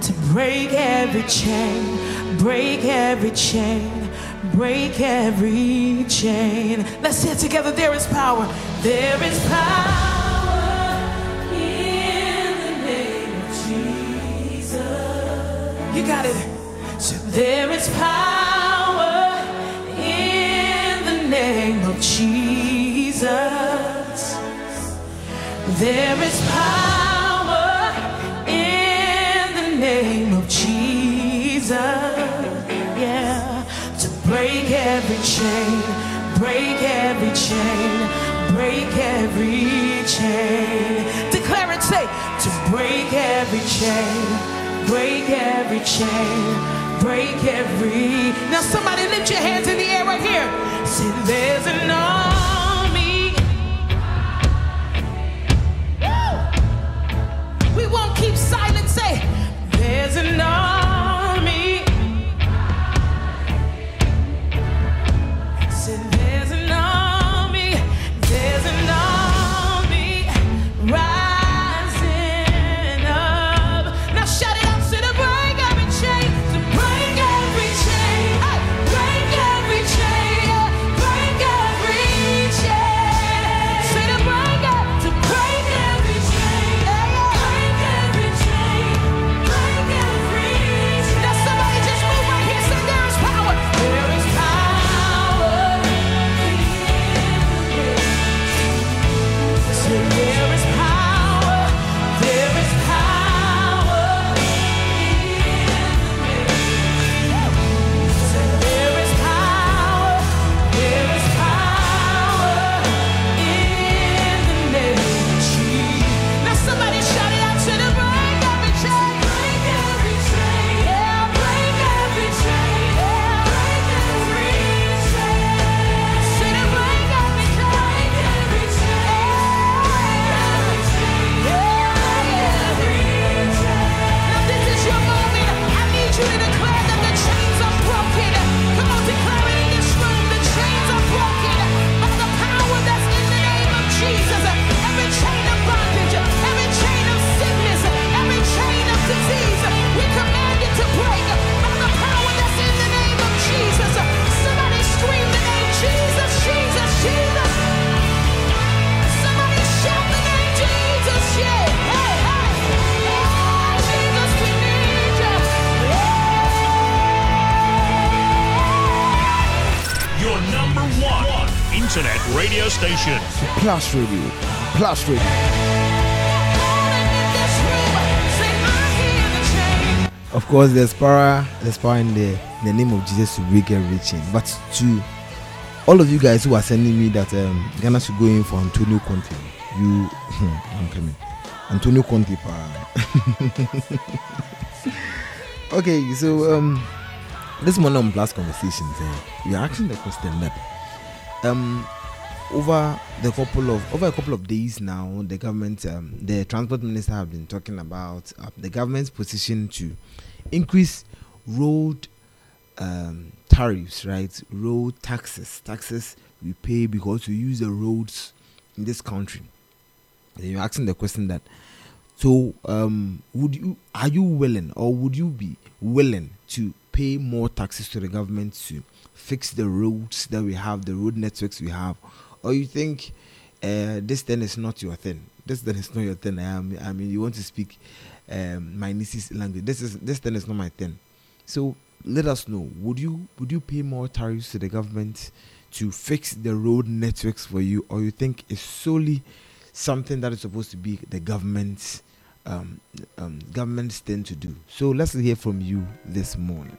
to break every chain, break every chain, break every chain. Let's say it together. There is power. There is power in the name of Jesus. You got it. So there is power in the name of Jesus. There is power in the name of Jesus. Yeah, to break every chain, break every chain, break every chain. Declare it, say, to break every chain, break every chain, break every. Now, somebody lift your hands in the air right here. Say, there's army. There's army. Radio station. Plus Radio. Plus Radio. Of course, there's power, there's power in the, in the name of Jesus to break every chain. But to all of you guys who are sending me that um, Ghana should go in for Antonio Conte, you, <laughs> I'm coming. Antonio Conte, <laughs> okay, so um, this morning on Plus Conversations, uh, we are asking the question that um, over the couple of over a couple of days now, the government, um, the transport minister, have been talking about uh, the government's position to increase road um, tariffs, right? Road taxes, taxes we pay because we use the roads in this country. Then you're asking the question that, so um, would you are you willing or would you be willing to pay more taxes to the government to fix the roads that we have, the road networks we have, or you think uh, this thing is not your thing? This thing is not your thing. I, am, I mean, you want to speak um, my niece's language. This is this thing is not my thing. So let us know. Would you would you pay more tariffs to the government to fix the road networks for you, or you think it's solely something that is supposed to be the government's um, um, government's thing to do? So let's hear from you this morning.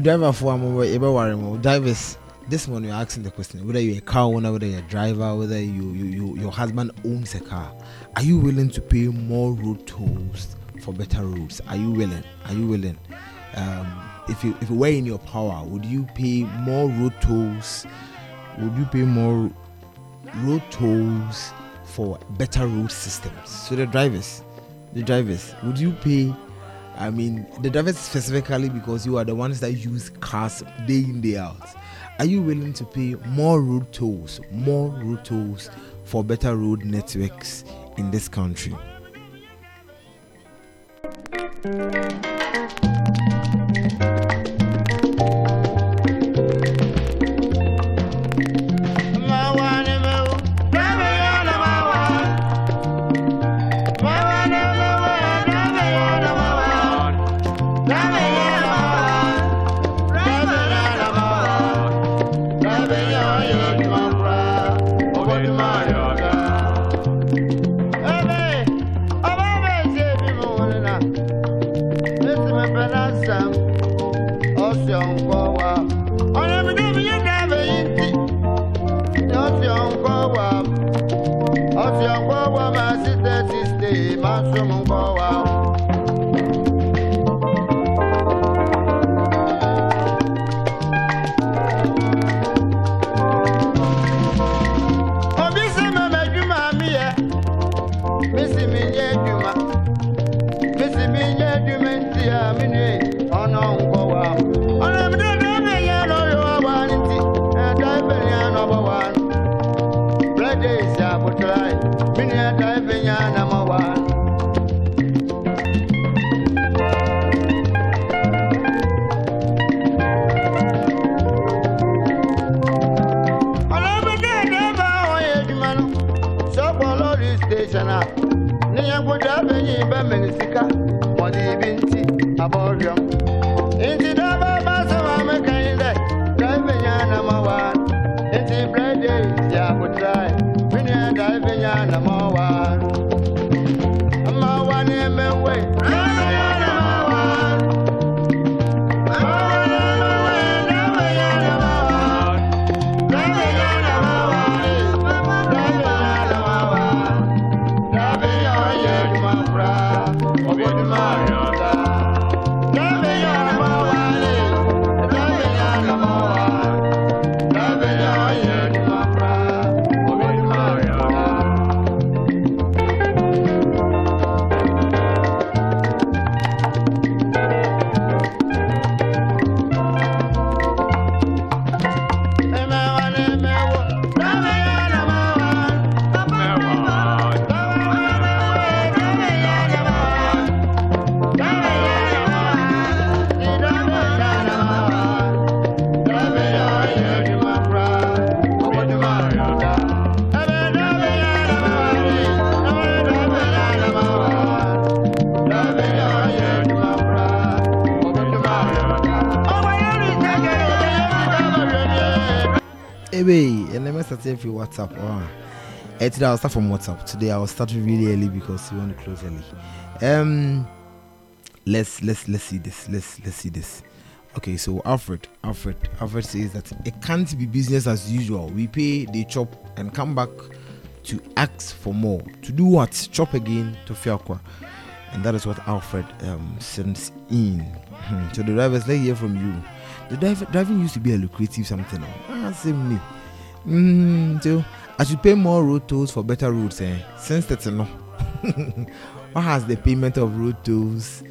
Driver for everywhere, drivers. This morning you're asking the question whether you're a car owner, whether you're a driver, whether you, you, you your husband owns a car. Are you willing to pay more road tolls for better roads? Are you willing? Are you willing? Um, if you if it were in your power, would you pay more road tolls? Would you pay more road tolls for better road systems? So the drivers, the drivers, would you pay? I mean, the drivers specifically because you are the ones that use cars day in day out. Are you willing to pay more road tolls, more road tolls for better road networks in this country? WhatsApp. Oh. Today I'll start from WhatsApp. Today I'll start really early because we want to close early. Um, let's let's let's see this. Let's let's see this. Okay, so Alfred, Alfred, Alfred says that it can't be business as usual. We pay, they chop, and come back to ask for more. To do what? Chop again to Fiakwa. And that is what Alfred um, sends in. Hmm, so the drivers, let's hear from you. The driver, driving used to be a lucrative something. Ah, same me. Mm, so I should pay more road tolls for better roads. Eh? Since that's no. <laughs> what has the payment of road tolls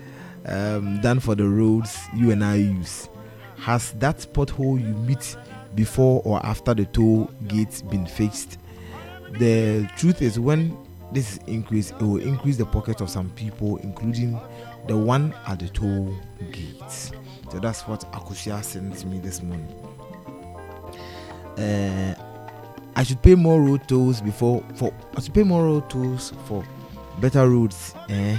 um, done for the roads you and I use? Has that pothole you meet before or after the toll gate been fixed? The truth is, when this increase, it will increase the pocket of some people, including the one at the toll gate. So that's what Akushia sent me this morning. Uh, I should pay more road tolls before for I should pay more road tolls for better roads. Eh?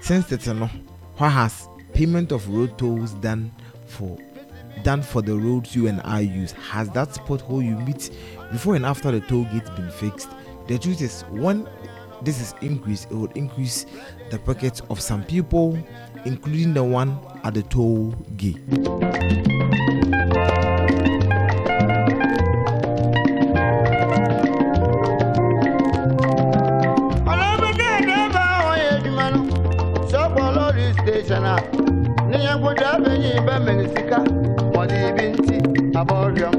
Since that's no, what has payment of road tolls done for done for the roads you and I use? Has that pothole you meet before and after the toll gate been fixed? The truth is, when this is increased, it will increase the pockets of some people, including the one at the toll gate. mụdị abịaghị ibe mere sika mọdụ ibi ntị abọrịọm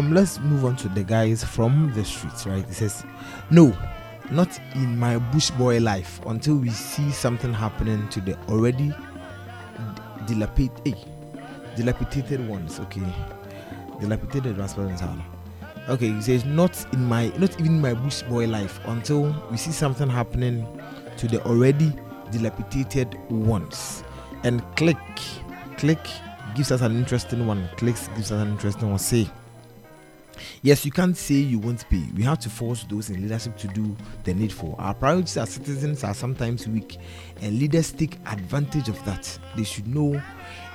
um let's move on to the guys from the streets, right? he says, No, not in my bush boy life until we see something happening to the already dilapidated dilapidated ones. Okay. Dilapidated sound. Okay, he says not in my not even my bush boy life until we see something happening to the already dilapidated ones. And click click gives us an interesting one. Clicks gives us an interesting one. Say Yes, you can't say you won't pay. We have to force those in leadership to do the needful. Our priorities as citizens are sometimes weak, and leaders take advantage of that. They should know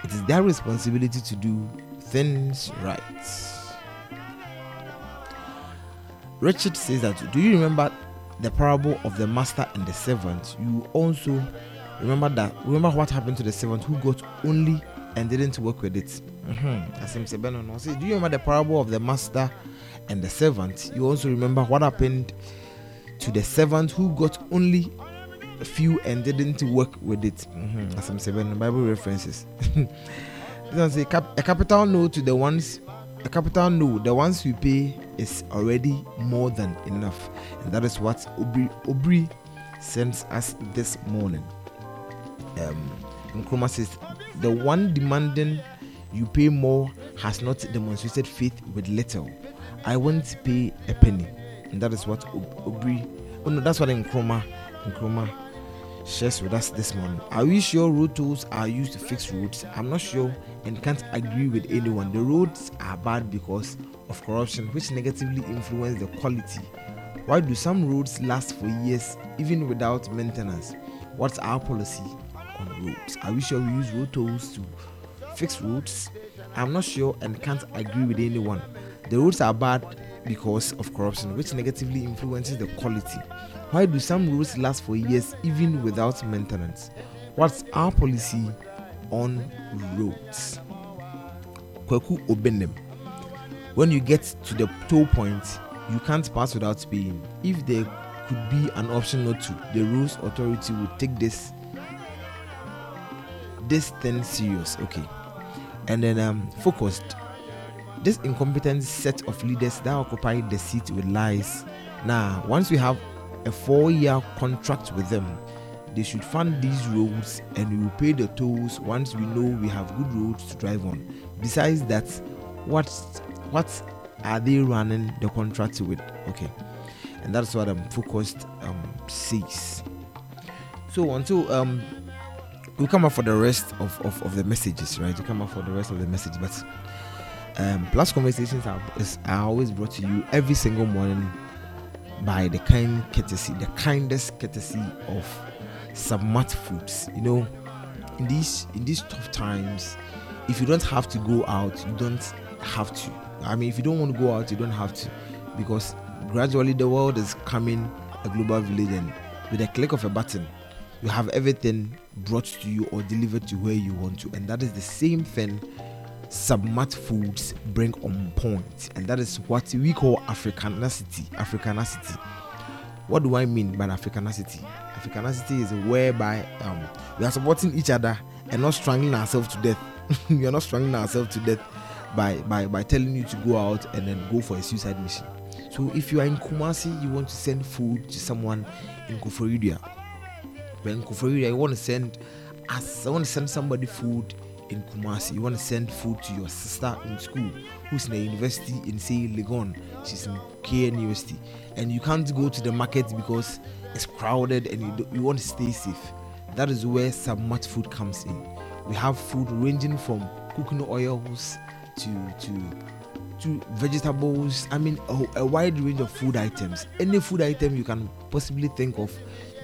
it is their responsibility to do things right. Richard says that do you remember the parable of the master and the servant? You also remember that remember what happened to the servant who got only and didn't work with it. Mm-hmm. As him say, "Ben, do you remember the parable of the master and the servant? You also remember what happened to the servant who got only a few and didn't work with it. Mm-hmm. As I'm saying, Bible references. <laughs> Cap- a capital no to the ones a capital no the ones we pay is already more than enough and that is what Obri Obri sends us this morning. Um Nkrumah says the one demanding you pay more has not demonstrated faith with little. I won't pay a penny. And that is what Ob- Obri oh no that's what Nkrumah Nkrumah shares with us this morning. Are we sure road tools are used to fix roads? I'm not sure and can't agree with anyone. The roads are bad because of corruption, which negatively influence the quality. Why do some roads last for years even without maintenance? What's our policy on roads? Are we sure we use road tolls to fix roads? I'm not sure and can't agree with anyone. The roads are bad because of corruption, which negatively influences the quality. Why do some roads last for years even without maintenance? What's our policy on roads? Kweku Obenem. When you get to the toll point, you can't pass without paying. If there could be an option not to, the roads authority would take this this thing serious. Okay. And then um focused. This incompetent set of leaders that occupy the seat with lies. Now, once we have a four-year contract with them, they should fund these roads and we will pay the tolls once we know we have good roads to drive on. Besides that, what what are they running the contract with? Okay, and that's what I'm focused um says. So until um we'll come up for the rest of, of, of the messages, right? We'll come up for the rest of the message, but um plus conversations are, is, are always brought to you every single morning by the kind courtesy, the kindest courtesy of Submat Foods. You know, in these in these tough times, if you don't have to go out, you don't have to. I mean, if you don't want to go out, you don't have to, because gradually the world is coming a global village, and with a click of a button, you have everything brought to you or delivered to where you want to, and that is the same thing Submat Foods bring on point, and that is what we call Africanacity. Africanacity. What do I mean by Africanacity? Africanacity is whereby um, we are supporting each other and not strangling ourselves to death. <laughs> we are not strangling ourselves to death by, by by telling you to go out and then go for a suicide mission. So if you are in Kumasi, you want to send food to someone in Koforidua. Koforidua, you want to send us, I want to send somebody food in Kumasi. You want to send food to your sister in school who's in a university in say Legon. She's in KN University, and you can't go to the market because it's crowded and you you want to stay safe. That is where Submat Food comes in. We have food ranging from cooking oils to to to vegetables. I mean, a, a wide range of food items. Any food item you can possibly think of,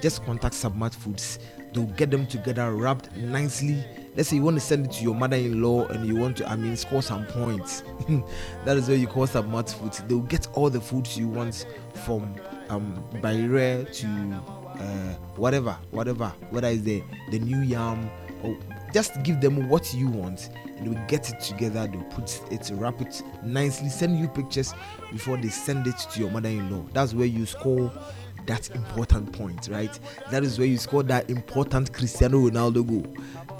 just contact Submat Foods. They'll get them together, wrapped nicely. Let's say you want to send it to your mother-in-law and you want to, I mean, score some points. <laughs> that is where you call Submat Foods. They'll get all the foods you want from um to uh, whatever, whatever, whether it's the the new yam or just give them what you want and they'll get it together they'll put it wrap it nicely send you pictures before they send it to your mother-in-law that's where you score that important point right? That is where you score that important cristiano ronaldo goal.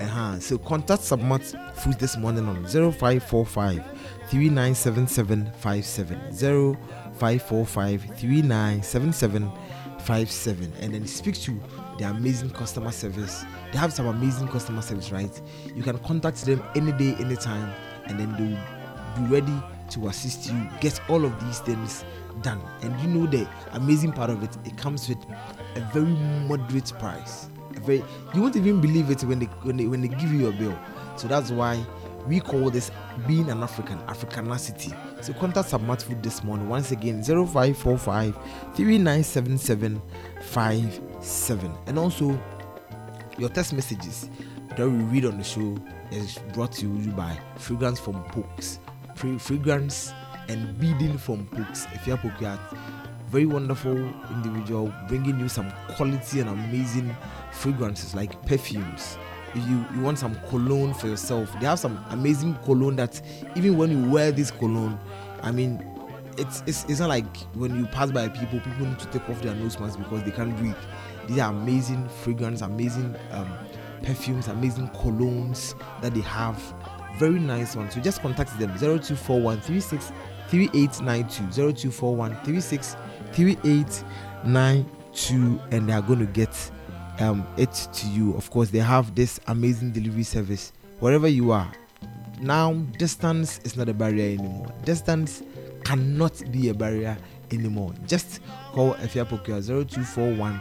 Uh-huh. so contact submat foods this morning on 0545 397757 0545 397757 and then speak to the amazing customer service. They have some amazing customer service right? You can contact them any day anytime and then they'll be ready to assist you. Get all of these things done and you know the amazing part of it it comes with a very moderate price a very you won't even believe it when they when they when they give you your bill so that's why we call this being an African, Africanacity. So contact Submat Food this morning. Once again, 0545 3977 57. And also your text messages that we read on the show is brought to you by Fragrance from Pokes. Fragrance and beading from Pokes. If you're Pokiat, very wonderful individual bringing you some quality and amazing fragrances like perfumes. If you, you want some cologne for yourself, they have some amazing cologne that even when you wear this cologne, I mean, it's, it's it's not like when you pass by people, people need to take off their nose masks because they can't breathe. These are amazing fragrance, amazing um, perfumes, amazing colognes that they have. Very nice ones. So just contact them 0241 36 3892 0241 36 3892 and they are going to get um, it to you. Of course, they have this amazing delivery service wherever you are. Now, distance is not a barrier anymore. Distance cannot be a barrier anymore. Just call Efia Pokua 0241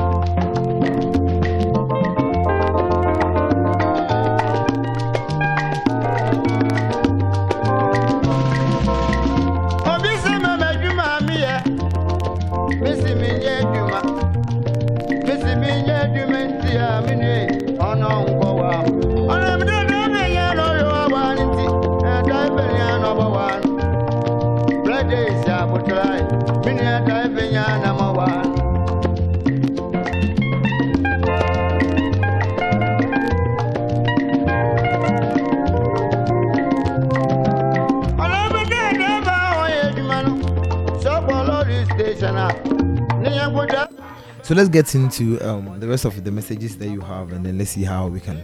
So let's get into um, the rest of the messages that you have, and then let's see how we can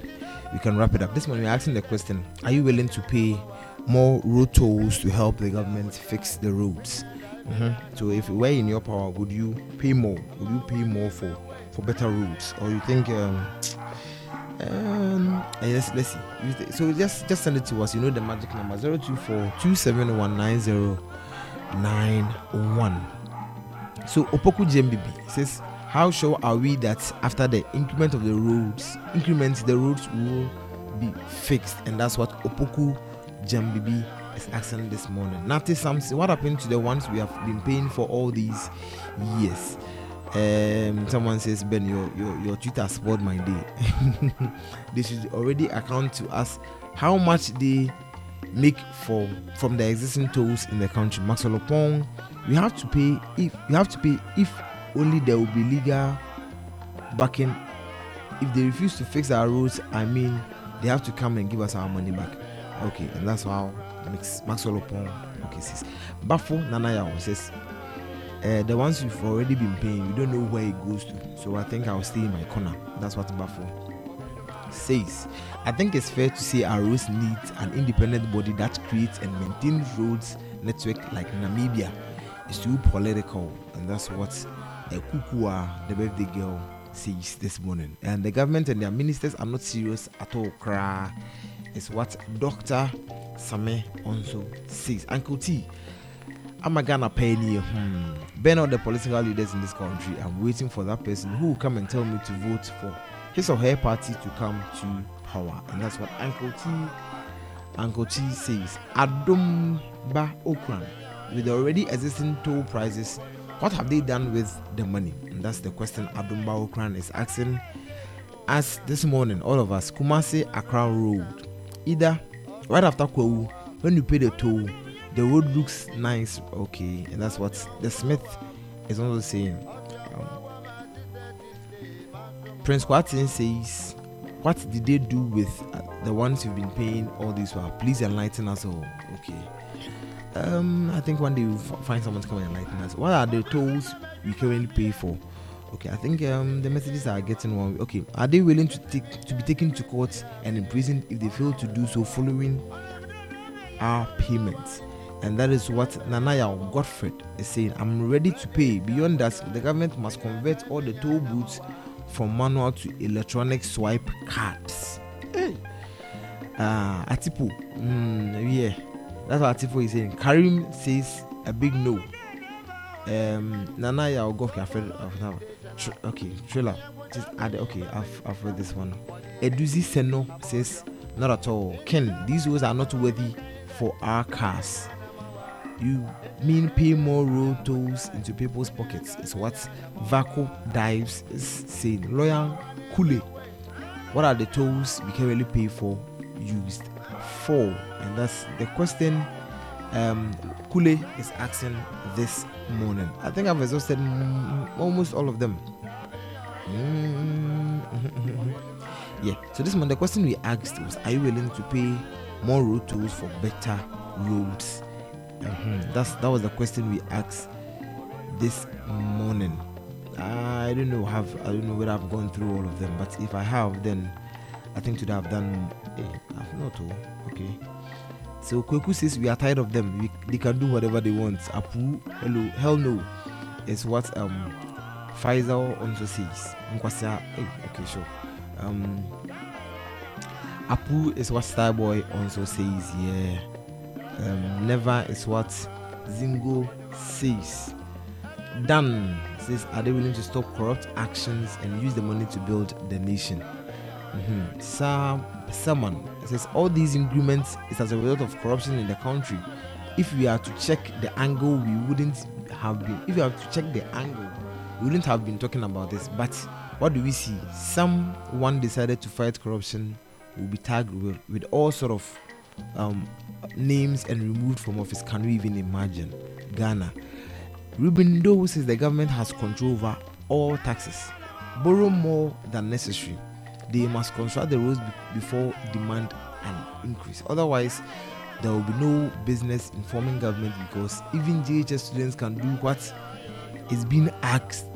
we can wrap it up. This morning we're asking the question: Are you willing to pay more road tolls to help the government fix the roads? Mhm. So if it were in your power, would you pay more? Would you pay more for for better roads, or you think? Um, um, eh, let's, see. So just just send it to us. You know the magic number 024 2719091. So Opoku GMBB says, How sure are we that after the increment of the roads, increment the roads will be fixed? And that's what Opoku GMBB is asking this morning. Natty Samson, what happened to the ones we have been paying for all these years? Um, someone says, Ben, your, your, your Twitter spoiled my day. <laughs> they should already account to us how much they make for from the existing tolls in the country. Maxwell Opong, we have to pay if you have to pay if only there will be legal backing. If they refuse to fix our roads, I mean they have to come and give us our money back. Okay, and that's how Max- Maxwell Opong okay says. Bafo Nanaya says uh, the ones you've already been paying, you don't know where it goes to. So I think I'll stay in my corner. That's what Bafo says. I think it's fair to say our roads need an independent body that creates and maintains roads network like Namibia. It's too political, and that's what uh, Kukua, the birthday girl, says this morning. And the government and their ministers are not serious at all. Cry is what Dr. Same also says. Uncle T, I'm a Ghana pioneer. Hmm. Ben all the political leaders in this country. I'm waiting for that person who will come and tell me to vote for his or her party to come to power. And that's what Uncle T Uncle T says. Adumba Okran. With the already existing toll prices, what have they done with the money? And that's the question Adumba Okran is asking us this morning, all of us. Kumasi Accra Road. Either right after Kwawu, when you pay the toll, the road looks nice, okay, and that's what the Smith is also saying. Um, Prince Kwatin says, What did they do with uh, the ones you've been paying all this while? Please enlighten us all. Okay. Um, I think one day find someone to come and enlighten us. What are the tolls we currently pay for? Okay, I think um, the messages are getting one. Okay, are they willing to take to be taken to court and imprisoned if they fail to do so following our payments? And that is what Nanaya Godfred is saying. I'm ready to pay. Beyond that, the government must convert all the toll booths from manual to electronic swipe cards. Hey. Uh, Atipo, mm, yeah, that's what Atipo is saying. Karim says a big no. Um, Nanaya Godfred, Tr- okay, trailer. Just add okay, I've, I've read this one. Eduzi Seno says, Not at all. Ken, these roads are not worthy for our cars. You mean pay more road tolls into people's pockets, is what Vaco Dives is saying. Lawyer Kule, what are the tolls we can really pay for used for? And that's the question um, Kule is asking this morning. I think I've exhausted almost all of them. Mm, <laughs> yeah. So this morning, the question we asked was: Are you willing to pay more road tolls for better roads? Mhm. That's that was the question we asked this morning. I don't know have I don't know whether I've gone through all of them, but if I have, then I think today I've done. Eh, I've not. Oh, okay. So Kweku says we are tired of them. We, they can do whatever they want. Apu, hello, hell no, is what um Faisal also says. Nkwasa, eh, okay, sure. Um, Apu is what Starboy also says. Yeah. Um, never is what Zingo says. Dan says, Are they willing to stop corrupt actions and use the money to build the nation? Mm-hmm. Someone says, All these agreements is as a result of corruption in the country. If we are to check the angle, we wouldn't have been. If we have to check the angle, we wouldn't have been talking about this. But what do we see? Someone decided to fight corruption will be tagged with, with all sort of um, names and removed from office. Can we even imagine? Ghana. Ruben Doe says the government has control over all taxes. Borrow more than necessary. They must construct the roads before demand an increase. Otherwise, there will be no business informing government because even JHS students can do what is being asked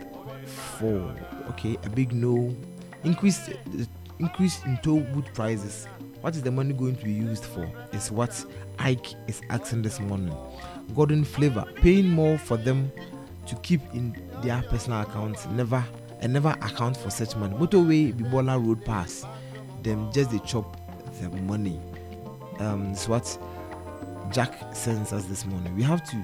for. Okay, a big no. Increase increase in toll booth prices. What is the money going to be used for? Is what Ike is asking this morning. Gordon Flavor paying more for them to keep in their personal accounts. Never and never account for such money. Motorway Bibola Road Pass. Them just they chop the money. Um, it's what Jack sends us this morning. We have to.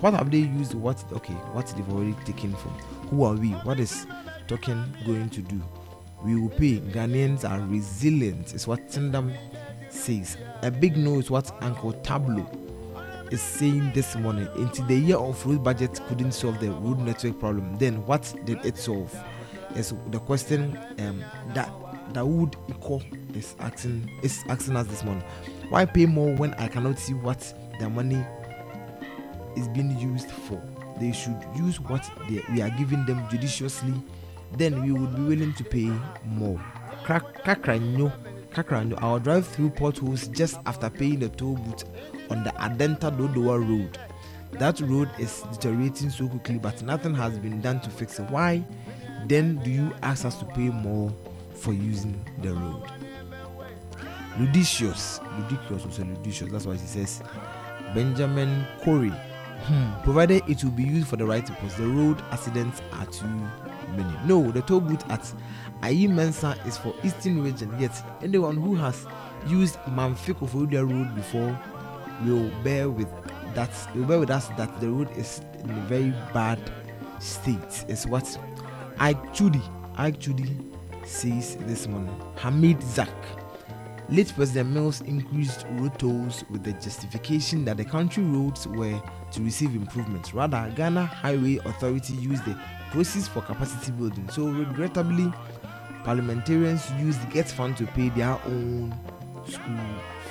What have they used? What okay? What they've already taken from? Who are we? What is talking going to do? We will pay. Ghanaians are resilient. Is what Tindam says. A big no is what Uncle Tableau is saying this morning. Into the year of road budget couldn't solve the road network problem. Then what did it solve? Is the question um, that Dawood Iko is asking is asking us this morning. Why pay more when I cannot see what the money is being used for? They should use what they, we are giving them judiciously. Then we would be willing to pay more. Kakranyo, Kakranyo, I'll drive through potholes just after paying the toll booth on the Adenta Dodowa road. That road is deteriorating so quickly, but nothing has been done to fix it. Why? Then do you ask us to pay more for using the road? Ludicious, ludicrous was a ludicious. That's why he says Benjamin Corey. Hmm. Provided it will be used for the right purpose. The road accidents are too many. No, the toll booth at Ayi Mensah is for Eastern region. Yet anyone who has used Mamfe Koforidua Road before will bear with that will bear with us that the road is in a very bad state. Is what Ike Judy says this morning. Hamid Zak. Late President Mills increased road tolls with the justification that the country roads were to receive improvements. Rather, Ghana Highway Authority used the proceeds for capacity building. So, regrettably, parliamentarians used GET fund to pay their own school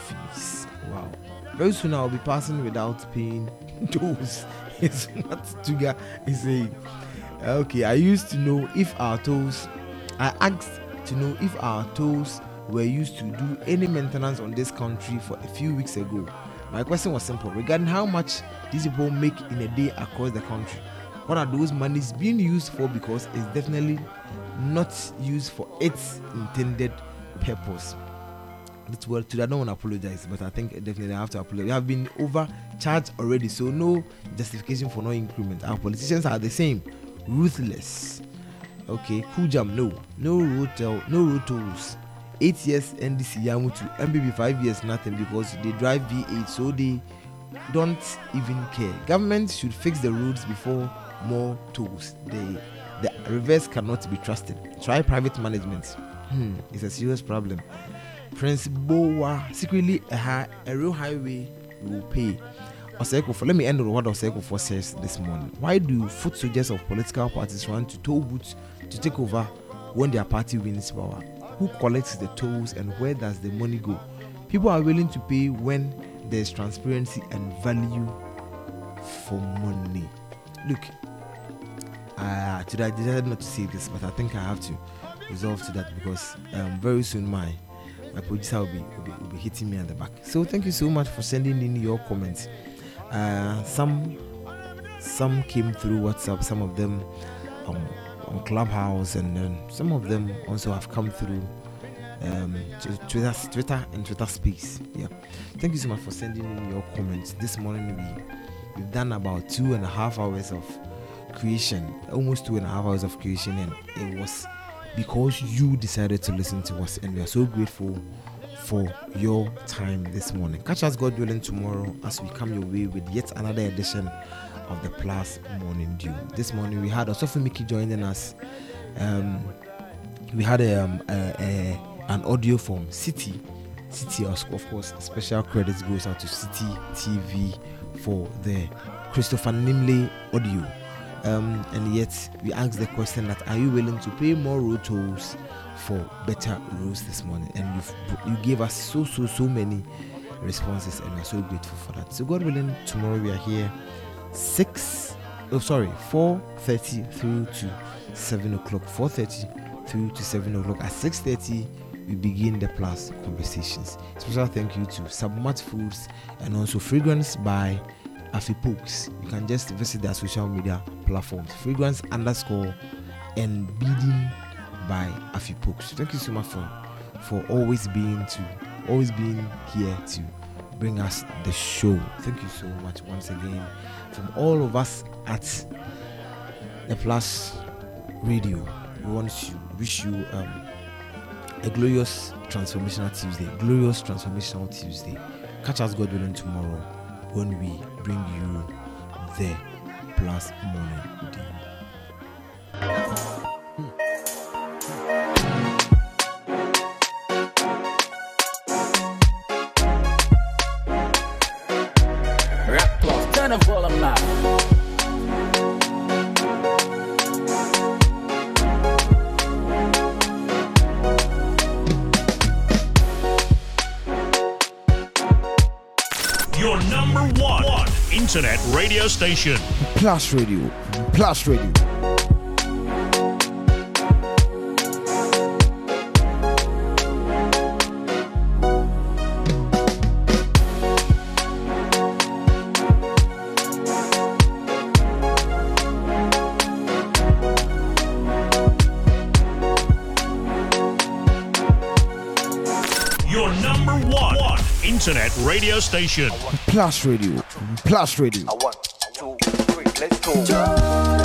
fees. Wow. Very soon I'll be passing without paying <laughs> tolls. Is not Tuga is saying. Okay, I used to know if our tolls, I asked to know if our tolls were used to do any maintenance on this country for a few weeks ago. My question was simple regarding how much these people make in a day across the country. what are those monies being used for because it's definitely not used for its intended purpose it's well today i don't want to apologize but i think definitely i have to apologize. We have been overcharged already so no justification for no increment. Our politicians are the same. Ruthless. Okay cool jam no. No road tell no road tolls eight years ndc yamutu mbb five years nothing because they drive v8 so they don't even care. Government should fix the roads before more tolls. The the reverse cannot be trusted. Try private management. Hmm, it's a serious problem prince bowa secretly a, a real highway will pay Osekofo, let me end with what Osekofo says this morning. Why do foot soldiers of political parties run to toll booths to take over when their party wins power? Who collects the tolls and where does the money go? People are willing to pay when there's transparency and value for money. Look, uh, today I decided not to say this, but I think I have to resolve to that because um, very soon my my producer will be, will be will be hitting me at the back. So thank you so much for sending in your comments. Uh, some some came through WhatsApp, some of them um, on Clubhouse, and then some of them also have come through um, Twitter, Twitter and Twitter Space. Yeah, thank you so much for sending in your comments. This morning we we've done about two and a half hours of creation, almost two and a half hours of creation, and it was because you decided to listen to us, and we are so grateful for your time this morning. Catch us, God willing, tomorrow as we come your way with yet another edition of the Plus Morning Dew. This morning we had Osofu Miki joining us. Um, we had a, um, a, a, an audio from City. City, of course, special credits goes out to City TV for the Christopher Nimley audio. Um, and yet we asked the question that are you willing to pay more road tolls for better roads this morning? And you gave us so so so many responses and we're so grateful for that. So god willing tomorrow we are here 6 oh sorry 4.30 through to 7 o'clock. 4.30 through to 7 o'clock. At 6.30 we begin the plus conversations. Special thank you to submat foods and also fragrance by Afipokes. You can just visit their social media platforms. Fragrance underscore and beading by Afipokes. Thank you so much for for always being to always being here to bring us the show. Thank you so much once again from all of us at the Plus Radio. We want to wish you um, a glorious transformational Tuesday. Glorious transformational Tuesday. Catch us God willing tomorrow when we bring you the plus morning dew. Internet radio station. Plus Radio. Plus Radio. Your number one, one internet radio station. Plus Radio. Plus. One, two, three, let's go.